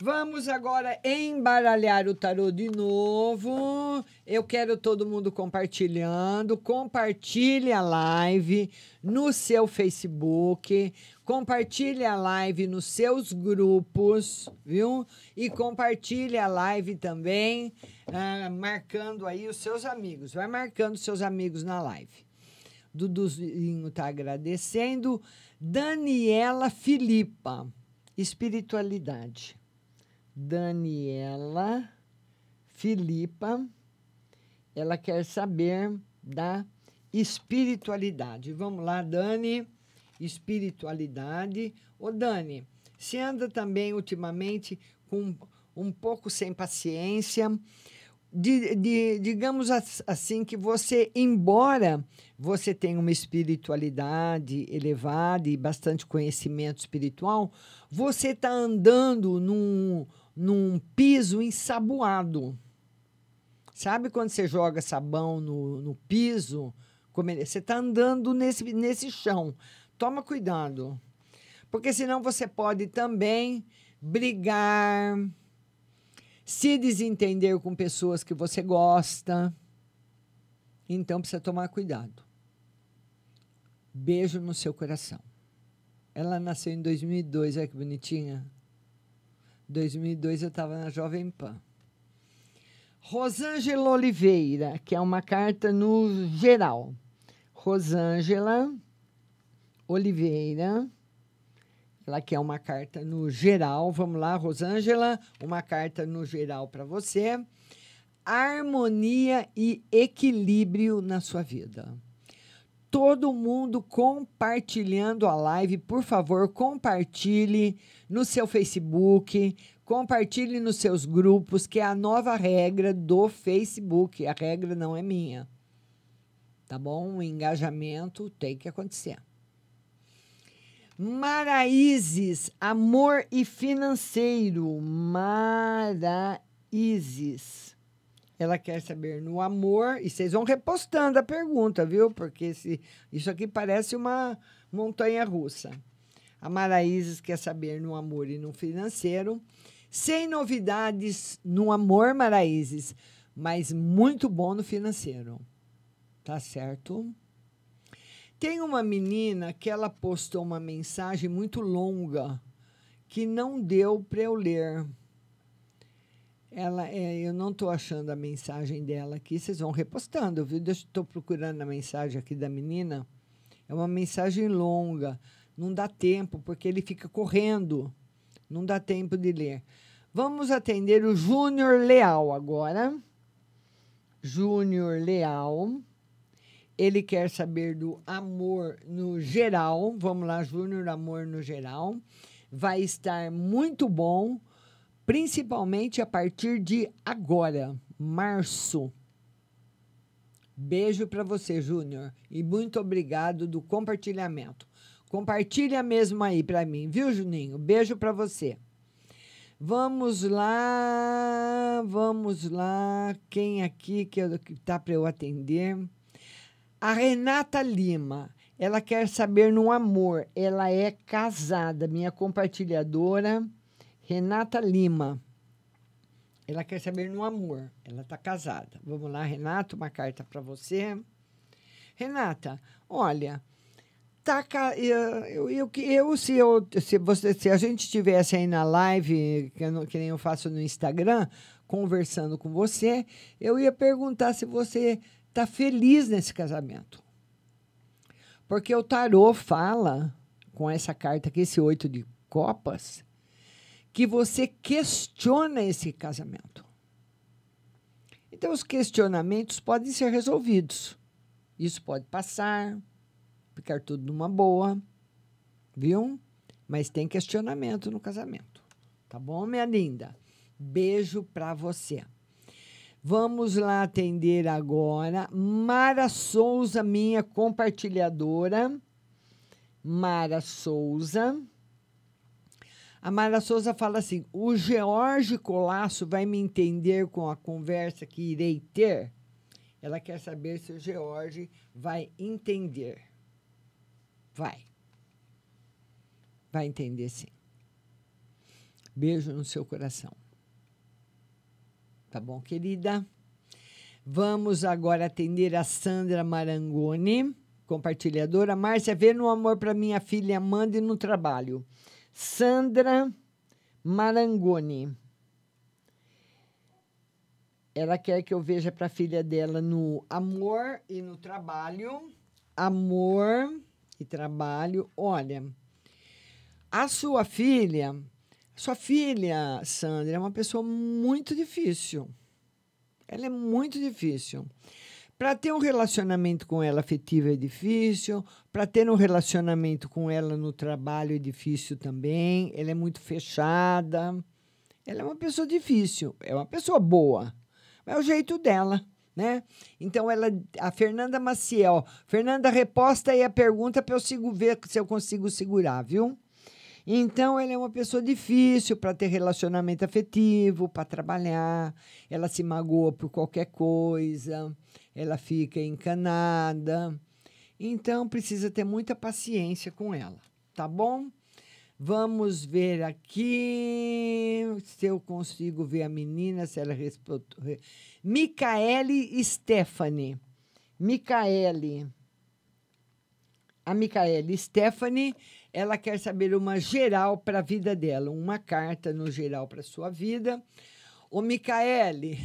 Vamos agora embaralhar o tarô de novo. Eu quero todo mundo compartilhando. Compartilhe a live no seu Facebook. Compartilhe a live nos seus grupos, viu? E compartilhe a live também, ah, marcando aí os seus amigos. Vai marcando seus amigos na live. Duduzinho está agradecendo. Daniela Filipa, espiritualidade. Daniela Filipa, ela quer saber da espiritualidade. Vamos lá, Dani, espiritualidade. Ô, Dani, você anda também ultimamente com um pouco sem paciência, de, de, digamos assim, que você, embora você tenha uma espiritualidade elevada e bastante conhecimento espiritual, você está andando num, num piso ensaboado. Sabe quando você joga sabão no, no piso? Você está andando nesse, nesse chão. Toma cuidado. Porque senão você pode também brigar, se desentender com pessoas que você gosta. Então precisa tomar cuidado. Beijo no seu coração. Ela nasceu em 2002, olha que bonitinha. 2002 eu estava na Jovem Pan. Rosângela Oliveira, que é uma carta no geral. Rosângela Oliveira, ela quer uma carta no geral. Vamos lá, Rosângela, uma carta no geral para você. Harmonia e equilíbrio na sua vida todo mundo compartilhando a live. Por favor, compartilhe no seu Facebook, compartilhe nos seus grupos, que é a nova regra do Facebook. A regra não é minha. Tá bom? O engajamento tem que acontecer. Maraízes, amor e financeiro. Maraízes. Ela quer saber no amor, e vocês vão repostando a pergunta, viu? Porque se, isso aqui parece uma montanha russa. A Maraízes quer saber no amor e no financeiro. Sem novidades no amor, Maraízes, mas muito bom no financeiro. Tá certo? Tem uma menina que ela postou uma mensagem muito longa que não deu para eu ler. Ela, é, eu não estou achando a mensagem dela aqui. Vocês vão repostando, viu? Estou procurando a mensagem aqui da menina. É uma mensagem longa. Não dá tempo, porque ele fica correndo. Não dá tempo de ler. Vamos atender o Júnior Leal agora. Júnior Leal. Ele quer saber do amor no geral. Vamos lá, Júnior, amor no geral. Vai estar muito bom principalmente a partir de agora, março. Beijo para você, Júnior, e muito obrigado do compartilhamento. Compartilha mesmo aí para mim, viu, Juninho? Beijo para você. Vamos lá, vamos lá. Quem aqui que está para eu atender? A Renata Lima. Ela quer saber no amor. Ela é casada, minha compartilhadora. Renata Lima. Ela quer saber no amor. Ela está casada. Vamos lá, Renata, uma carta para você. Renata, olha, tá eu, eu, eu, se eu se você se a gente estivesse aí na live que, eu, que nem eu faço no Instagram conversando com você, eu ia perguntar se você está feliz nesse casamento. Porque o tarô fala com essa carta aqui, esse oito de copas, que você questiona esse casamento. Então, os questionamentos podem ser resolvidos. Isso pode passar, ficar tudo numa boa, viu? Mas tem questionamento no casamento. Tá bom, minha linda? Beijo para você. Vamos lá atender agora Mara Souza, minha compartilhadora. Mara Souza. A Mara Souza fala assim: o George Colasso vai me entender com a conversa que irei ter? Ela quer saber se o George vai entender. Vai. Vai entender sim. Beijo no seu coração. Tá bom, querida? Vamos agora atender a Sandra Marangoni, compartilhadora. Márcia, vê no amor para minha filha Amanda e no trabalho. Sandra Marangoni. Ela quer que eu veja para a filha dela no amor e no trabalho. Amor e trabalho. Olha, a sua filha, sua filha, Sandra, é uma pessoa muito difícil. Ela é muito difícil. Para ter um relacionamento com ela afetivo é difícil, para ter um relacionamento com ela no trabalho é difícil também. Ela é muito fechada. Ela é uma pessoa difícil, é uma pessoa boa. É o jeito dela, né? Então ela, a Fernanda Maciel, Fernanda reposta aí a pergunta para eu sigo ver se eu consigo segurar, viu? Então, ela é uma pessoa difícil para ter relacionamento afetivo, para trabalhar. Ela se magoa por qualquer coisa ela fica encanada. Então, precisa ter muita paciência com ela, tá bom? Vamos ver aqui se eu consigo ver a menina, se ela respondeu. Micaele Stephanie. Micaele. A Micaele Stephanie, ela quer saber uma geral para a vida dela, uma carta no geral para sua vida. Ô, Micaele,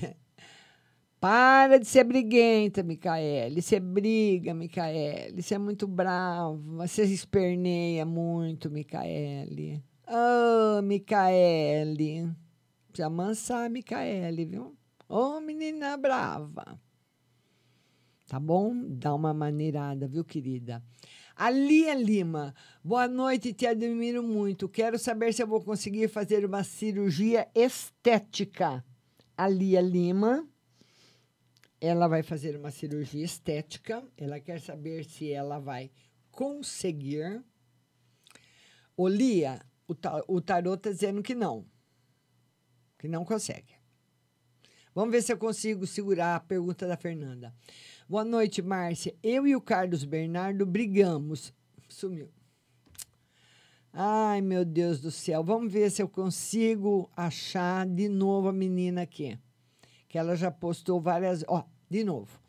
para de ser briguenta, Micaele. Você briga, Micaele. Você é muito brava. Você esperneia muito, Micaele. Ah, Micaele. Precisa amansar, Micaele, viu? Ô, menina brava. Tá bom? Dá uma maneirada, viu, querida? A Lia Lima. Boa noite, te admiro muito. Quero saber se eu vou conseguir fazer uma cirurgia estética. A Lia Lima ela vai fazer uma cirurgia estética, ela quer saber se ela vai conseguir. Olia, o, ta, o tarô está dizendo que não, que não consegue. Vamos ver se eu consigo segurar a pergunta da Fernanda. Boa noite, Márcia. Eu e o Carlos Bernardo brigamos. Sumiu. Ai, meu Deus do céu. Vamos ver se eu consigo achar de novo a menina aqui que ela já postou várias. Ó, de novo.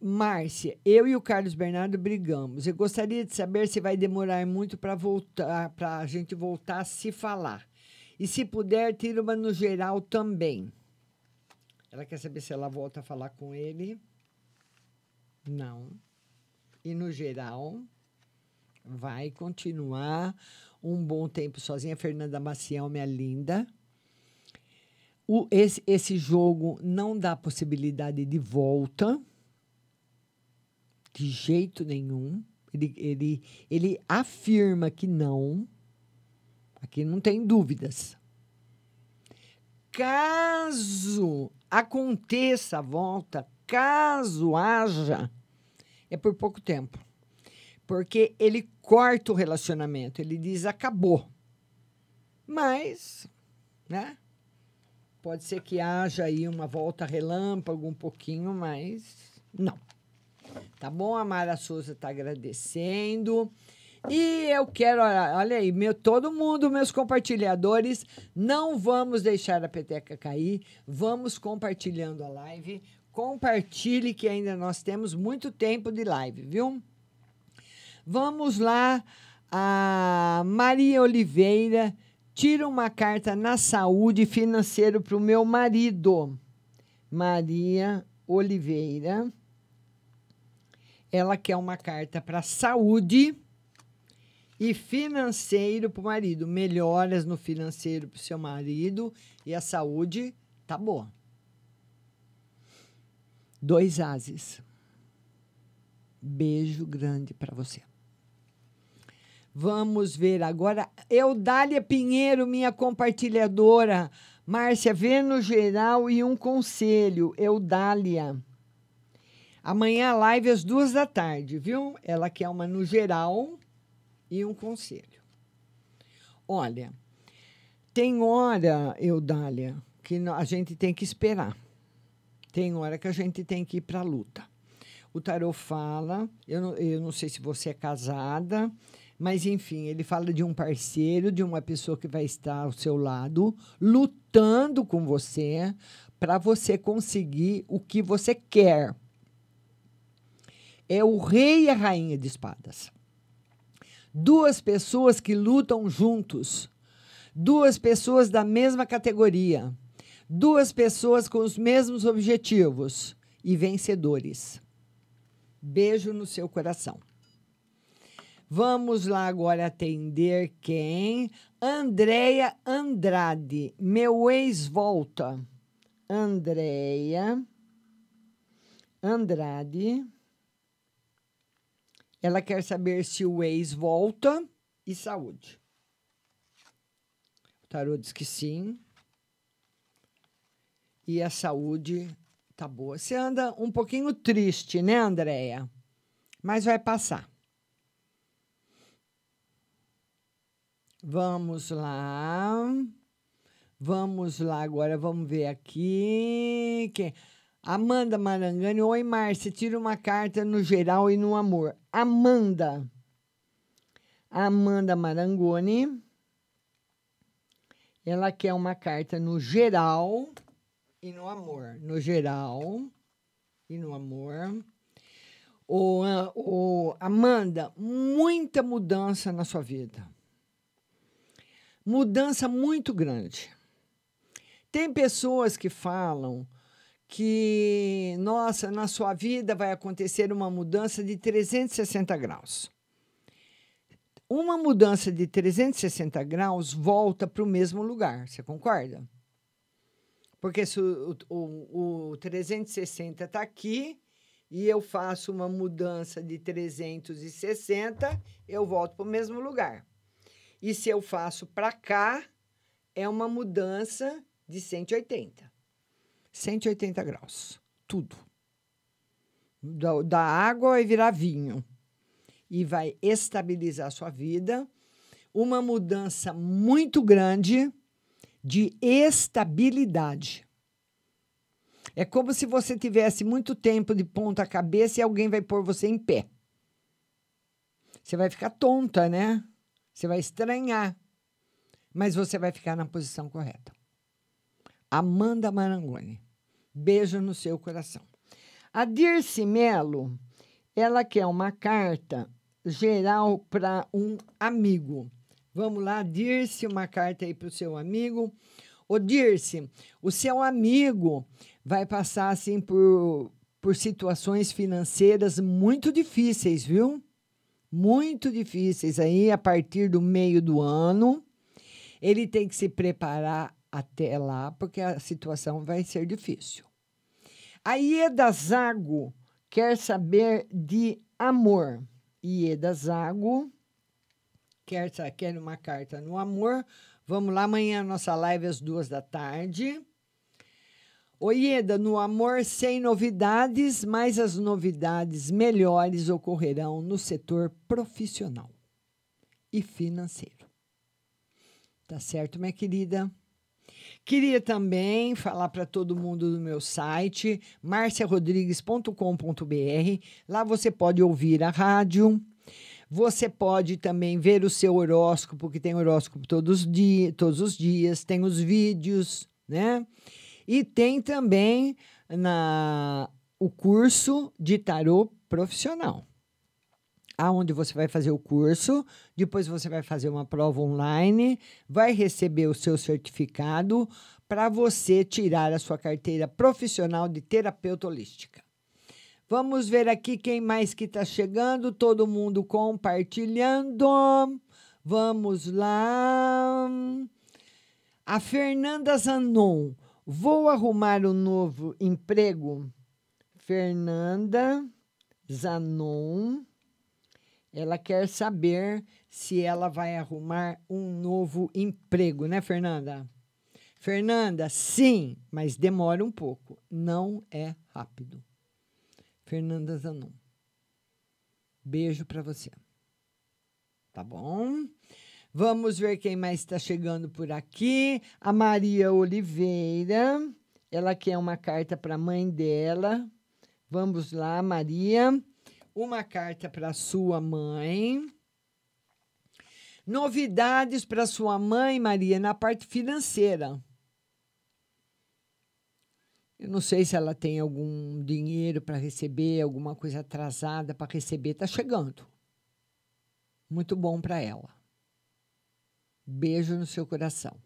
Márcia, eu e o Carlos Bernardo brigamos. Eu gostaria de saber se vai demorar muito para voltar, para a gente voltar a se falar. E se puder, tira uma no geral também. Ela quer saber se ela volta a falar com ele. Não. E no geral, vai continuar um bom tempo sozinha. Fernanda Maciel, minha linda o, esse, esse jogo não dá possibilidade de volta, de jeito nenhum. Ele, ele, ele afirma que não. Aqui não tem dúvidas. Caso aconteça a volta, caso haja, é por pouco tempo. Porque ele corta o relacionamento, ele diz acabou. Mas, né? Pode ser que haja aí uma volta relâmpago um pouquinho, mas não. Tá bom? A Mara Souza está agradecendo. E eu quero, olha aí, meu, todo mundo, meus compartilhadores, não vamos deixar a peteca cair, vamos compartilhando a live. Compartilhe que ainda nós temos muito tempo de live, viu? Vamos lá, a Maria Oliveira Tira uma carta na saúde financeiro para o meu marido. Maria Oliveira. Ela quer uma carta para saúde e financeiro para o marido. Melhoras no financeiro para o seu marido e a saúde tá boa. Dois ases. Beijo grande para você. Vamos ver agora. Eudália Pinheiro, minha compartilhadora. Márcia, vê no geral e um conselho. Eudália. Amanhã a live às duas da tarde, viu? Ela quer uma no geral e um conselho. Olha, tem hora, Eudália, que a gente tem que esperar. Tem hora que a gente tem que ir para a luta. O tarot fala, eu não, eu não sei se você é casada, mas, enfim, ele fala de um parceiro, de uma pessoa que vai estar ao seu lado, lutando com você para você conseguir o que você quer. É o rei e a rainha de espadas. Duas pessoas que lutam juntos. Duas pessoas da mesma categoria. Duas pessoas com os mesmos objetivos e vencedores. Beijo no seu coração. Vamos lá agora atender quem? Andréia Andrade, meu ex volta. Andréia Andrade. Ela quer saber se o ex volta e saúde. O tarô diz que sim. E a saúde tá boa. Você anda um pouquinho triste, né, Andréia? Mas vai passar. Vamos lá. Vamos lá agora, vamos ver aqui. Quem? Amanda Marangani. Oi, Márcia. Tira uma carta no geral e no amor. Amanda. Amanda Marangoni. Ela quer uma carta no geral e no amor. No geral e no amor. O, o Amanda, muita mudança na sua vida. Mudança muito grande. Tem pessoas que falam que, nossa, na sua vida vai acontecer uma mudança de 360 graus. Uma mudança de 360 graus volta para o mesmo lugar, você concorda? Porque se o, o, o 360 está aqui e eu faço uma mudança de 360, eu volto para o mesmo lugar. E se eu faço para cá, é uma mudança de 180. 180 graus. Tudo. Da, da água vai virar vinho. E vai estabilizar a sua vida. Uma mudança muito grande de estabilidade. É como se você tivesse muito tempo de ponta cabeça e alguém vai pôr você em pé. Você vai ficar tonta, né? Você vai estranhar. Mas você vai ficar na posição correta. Amanda Marangoni. Beijo no seu coração. A Dirce Melo, ela quer uma carta geral para um amigo. Vamos lá, Dirce, uma carta aí para o seu amigo. Ô, Dirce, o seu amigo vai passar assim por, por situações financeiras muito difíceis, viu? Muito difíceis aí a partir do meio do ano. Ele tem que se preparar até lá, porque a situação vai ser difícil. A Ieda Zago quer saber de amor. Ieda Zago quer, quer uma carta no amor. Vamos lá, amanhã nossa live às duas da tarde. Oieda, no amor sem novidades, mas as novidades melhores ocorrerão no setor profissional e financeiro. Tá certo, minha querida? Queria também falar para todo mundo do meu site, marciarodrigues.com.br. Lá você pode ouvir a rádio. Você pode também ver o seu horóscopo, que tem horóscopo todos, dia, todos os dias, tem os vídeos, né? E tem também na, o curso de tarô profissional aonde você vai fazer o curso, depois você vai fazer uma prova online, vai receber o seu certificado para você tirar a sua carteira profissional de terapeuta holística. Vamos ver aqui quem mais que está chegando, todo mundo compartilhando. Vamos lá. A Fernanda Zanon, vou arrumar um novo emprego. Fernanda Zanon ela quer saber se ela vai arrumar um novo emprego, né, Fernanda? Fernanda, sim, mas demora um pouco. Não é rápido. Fernanda Zanon. Beijo para você. Tá bom? Vamos ver quem mais está chegando por aqui. A Maria Oliveira. Ela quer uma carta para a mãe dela. Vamos lá, Maria uma carta para sua mãe. Novidades para sua mãe, Maria, na parte financeira. Eu não sei se ela tem algum dinheiro para receber, alguma coisa atrasada para receber. Está chegando. Muito bom para ela. Beijo no seu coração.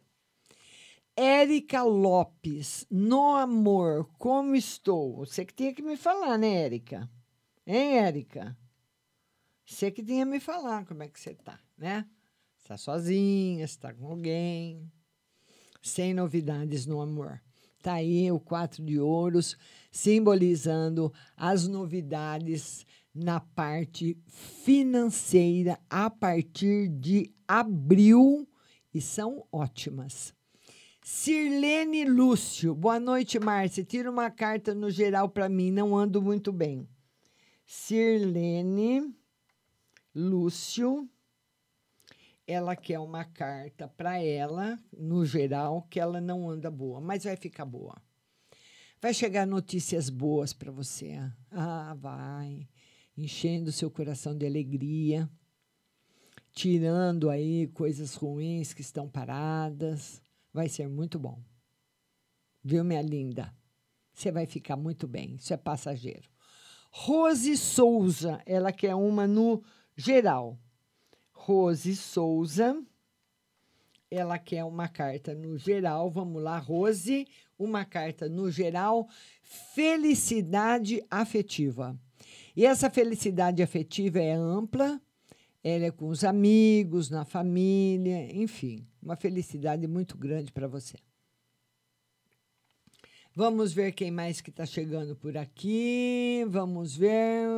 Érica Lopes, no amor, como estou? Você que tinha que me falar, né, Érica? Hein, Érica? Você que tinha me falar como é que você tá, né? Está sozinha, está com alguém, sem novidades no amor. Tá aí o quatro de ouros, simbolizando as novidades na parte financeira a partir de abril e são ótimas. Sirlene Lúcio, boa noite, Márcia. Tira uma carta no geral para mim, não ando muito bem. Sirlene Lúcio, ela quer uma carta para ela, no geral, que ela não anda boa, mas vai ficar boa. Vai chegar notícias boas para você. Ah, vai. Enchendo seu coração de alegria, tirando aí coisas ruins que estão paradas. vai ser muito bom. Viu, minha linda? Você vai ficar muito bem. Isso é passageiro. Rose Souza, ela quer uma no geral. Rose Souza, ela quer uma carta no geral. Vamos lá, Rose, uma carta no geral. Felicidade afetiva. E essa felicidade afetiva é ampla, ela é com os amigos, na família, enfim, uma felicidade muito grande para você. Vamos ver quem mais que está chegando por aqui. Vamos ver.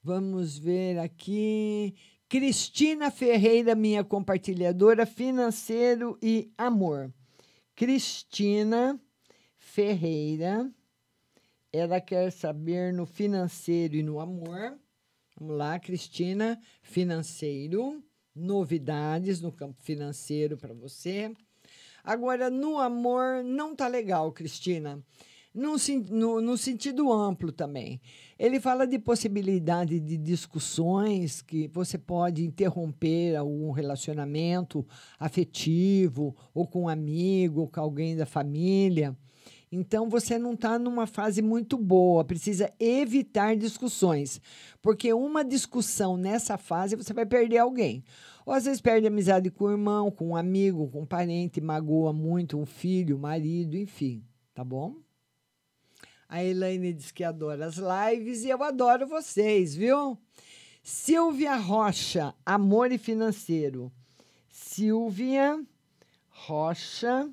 Vamos ver aqui. Cristina Ferreira, minha compartilhadora, financeiro e amor. Cristina Ferreira, ela quer saber no financeiro e no amor. Vamos lá, Cristina, financeiro, novidades no campo financeiro para você. Agora, no amor, não tá legal, Cristina. No, no, sentido amplo também. Ele fala de possibilidade de discussões que você pode interromper algum relacionamento afetivo, ou com um amigo, ou com alguém da família. Então você não está numa fase muito boa, precisa evitar discussões, porque uma discussão nessa fase você vai perder alguém. Ou às vezes perde amizade com o irmão, com um amigo, com um parente, magoa muito um filho, um marido, enfim, tá bom? A Elaine diz que adora as lives e eu adoro vocês, viu? Silvia Rocha, amor e financeiro. Silvia Rocha,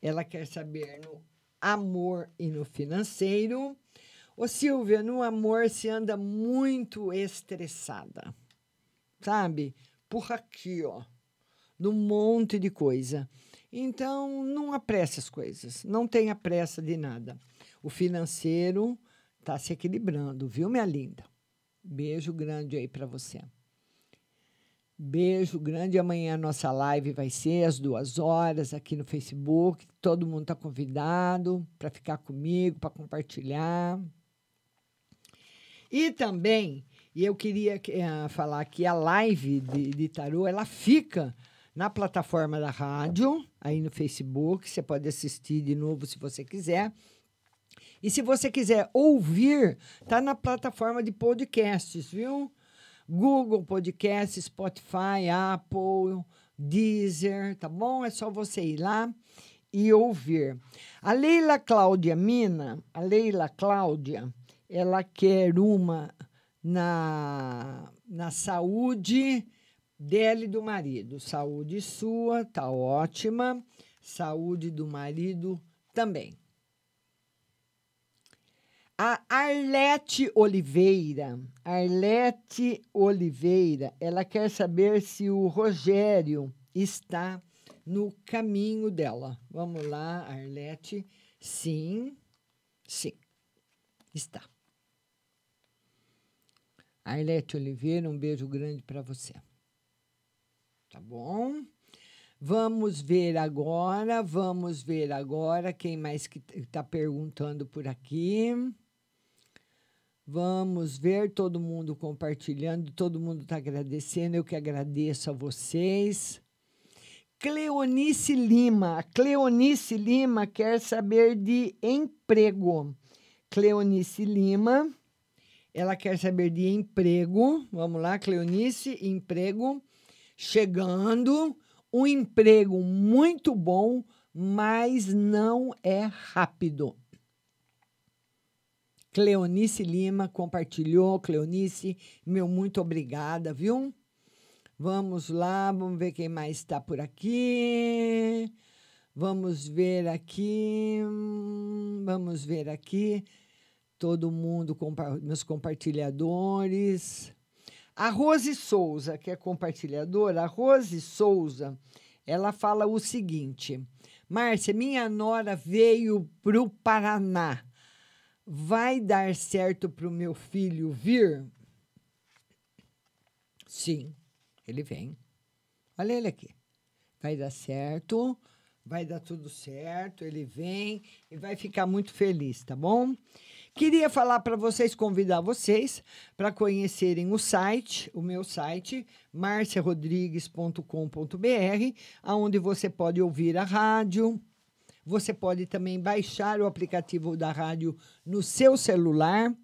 ela quer saber no amor e no financeiro. Ô Silvia, no amor se anda muito estressada sabe? Por aqui, ó, num monte de coisa. Então, não apresse as coisas, não tenha pressa de nada. O financeiro está se equilibrando, viu, minha linda? Beijo grande aí para você. Beijo grande. Amanhã a nossa live vai ser às duas horas aqui no Facebook. Todo mundo está convidado para ficar comigo, para compartilhar. E também e eu queria uh, falar que a live de, de tarô, ela fica na plataforma da rádio, aí no Facebook, você pode assistir de novo se você quiser. E se você quiser ouvir, tá na plataforma de podcasts, viu? Google Podcast, Spotify, Apple, Deezer, tá bom? É só você ir lá e ouvir. A Leila Cláudia Mina, a Leila Cláudia, ela quer uma na, na saúde dele do marido. Saúde sua, tá ótima. Saúde do marido também. A Arlete Oliveira, Arlete Oliveira, ela quer saber se o Rogério está no caminho dela. Vamos lá, Arlete. Sim, sim, está. Arlete Oliveira, um beijo grande para você. Tá bom? Vamos ver agora, vamos ver agora quem mais que está perguntando por aqui. Vamos ver todo mundo compartilhando, todo mundo está agradecendo, eu que agradeço a vocês. Cleonice Lima, Cleonice Lima quer saber de emprego. Cleonice Lima ela quer saber de emprego. Vamos lá, Cleonice, emprego. Chegando, um emprego muito bom, mas não é rápido. Cleonice Lima compartilhou. Cleonice, meu muito obrigada, viu? Vamos lá, vamos ver quem mais está por aqui. Vamos ver aqui. Vamos ver aqui todo mundo, meus compartilhadores. A Rose Souza, que é compartilhadora, a Rose Souza, ela fala o seguinte: Márcia, minha nora veio para o Paraná. Vai dar certo para o meu filho vir? Sim, ele vem. Olha ele aqui. Vai dar certo, Vai dar tudo certo, ele vem e vai ficar muito feliz, tá bom? Queria falar para vocês, convidar vocês para conhecerem o site, o meu site, marciarodrigues.com.br, aonde você pode ouvir a rádio, você pode também baixar o aplicativo da rádio no seu celular.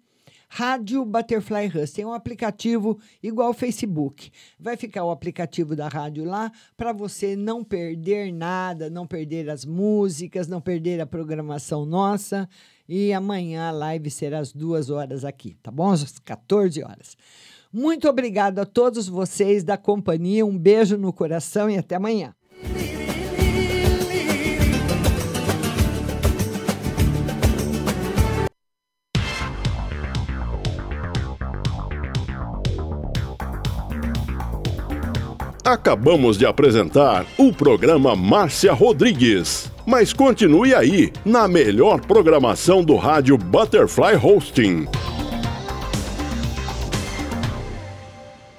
Rádio Butterfly Hus. Tem um aplicativo igual ao Facebook. Vai ficar o aplicativo da rádio lá para você não perder nada, não perder as músicas, não perder a programação nossa. E amanhã a live será às duas horas aqui, tá bom? Às 14 horas. Muito obrigado a todos vocês da companhia. Um beijo no coração e até amanhã. Acabamos de apresentar o programa Márcia Rodrigues. Mas continue aí, na melhor programação do rádio Butterfly Hosting.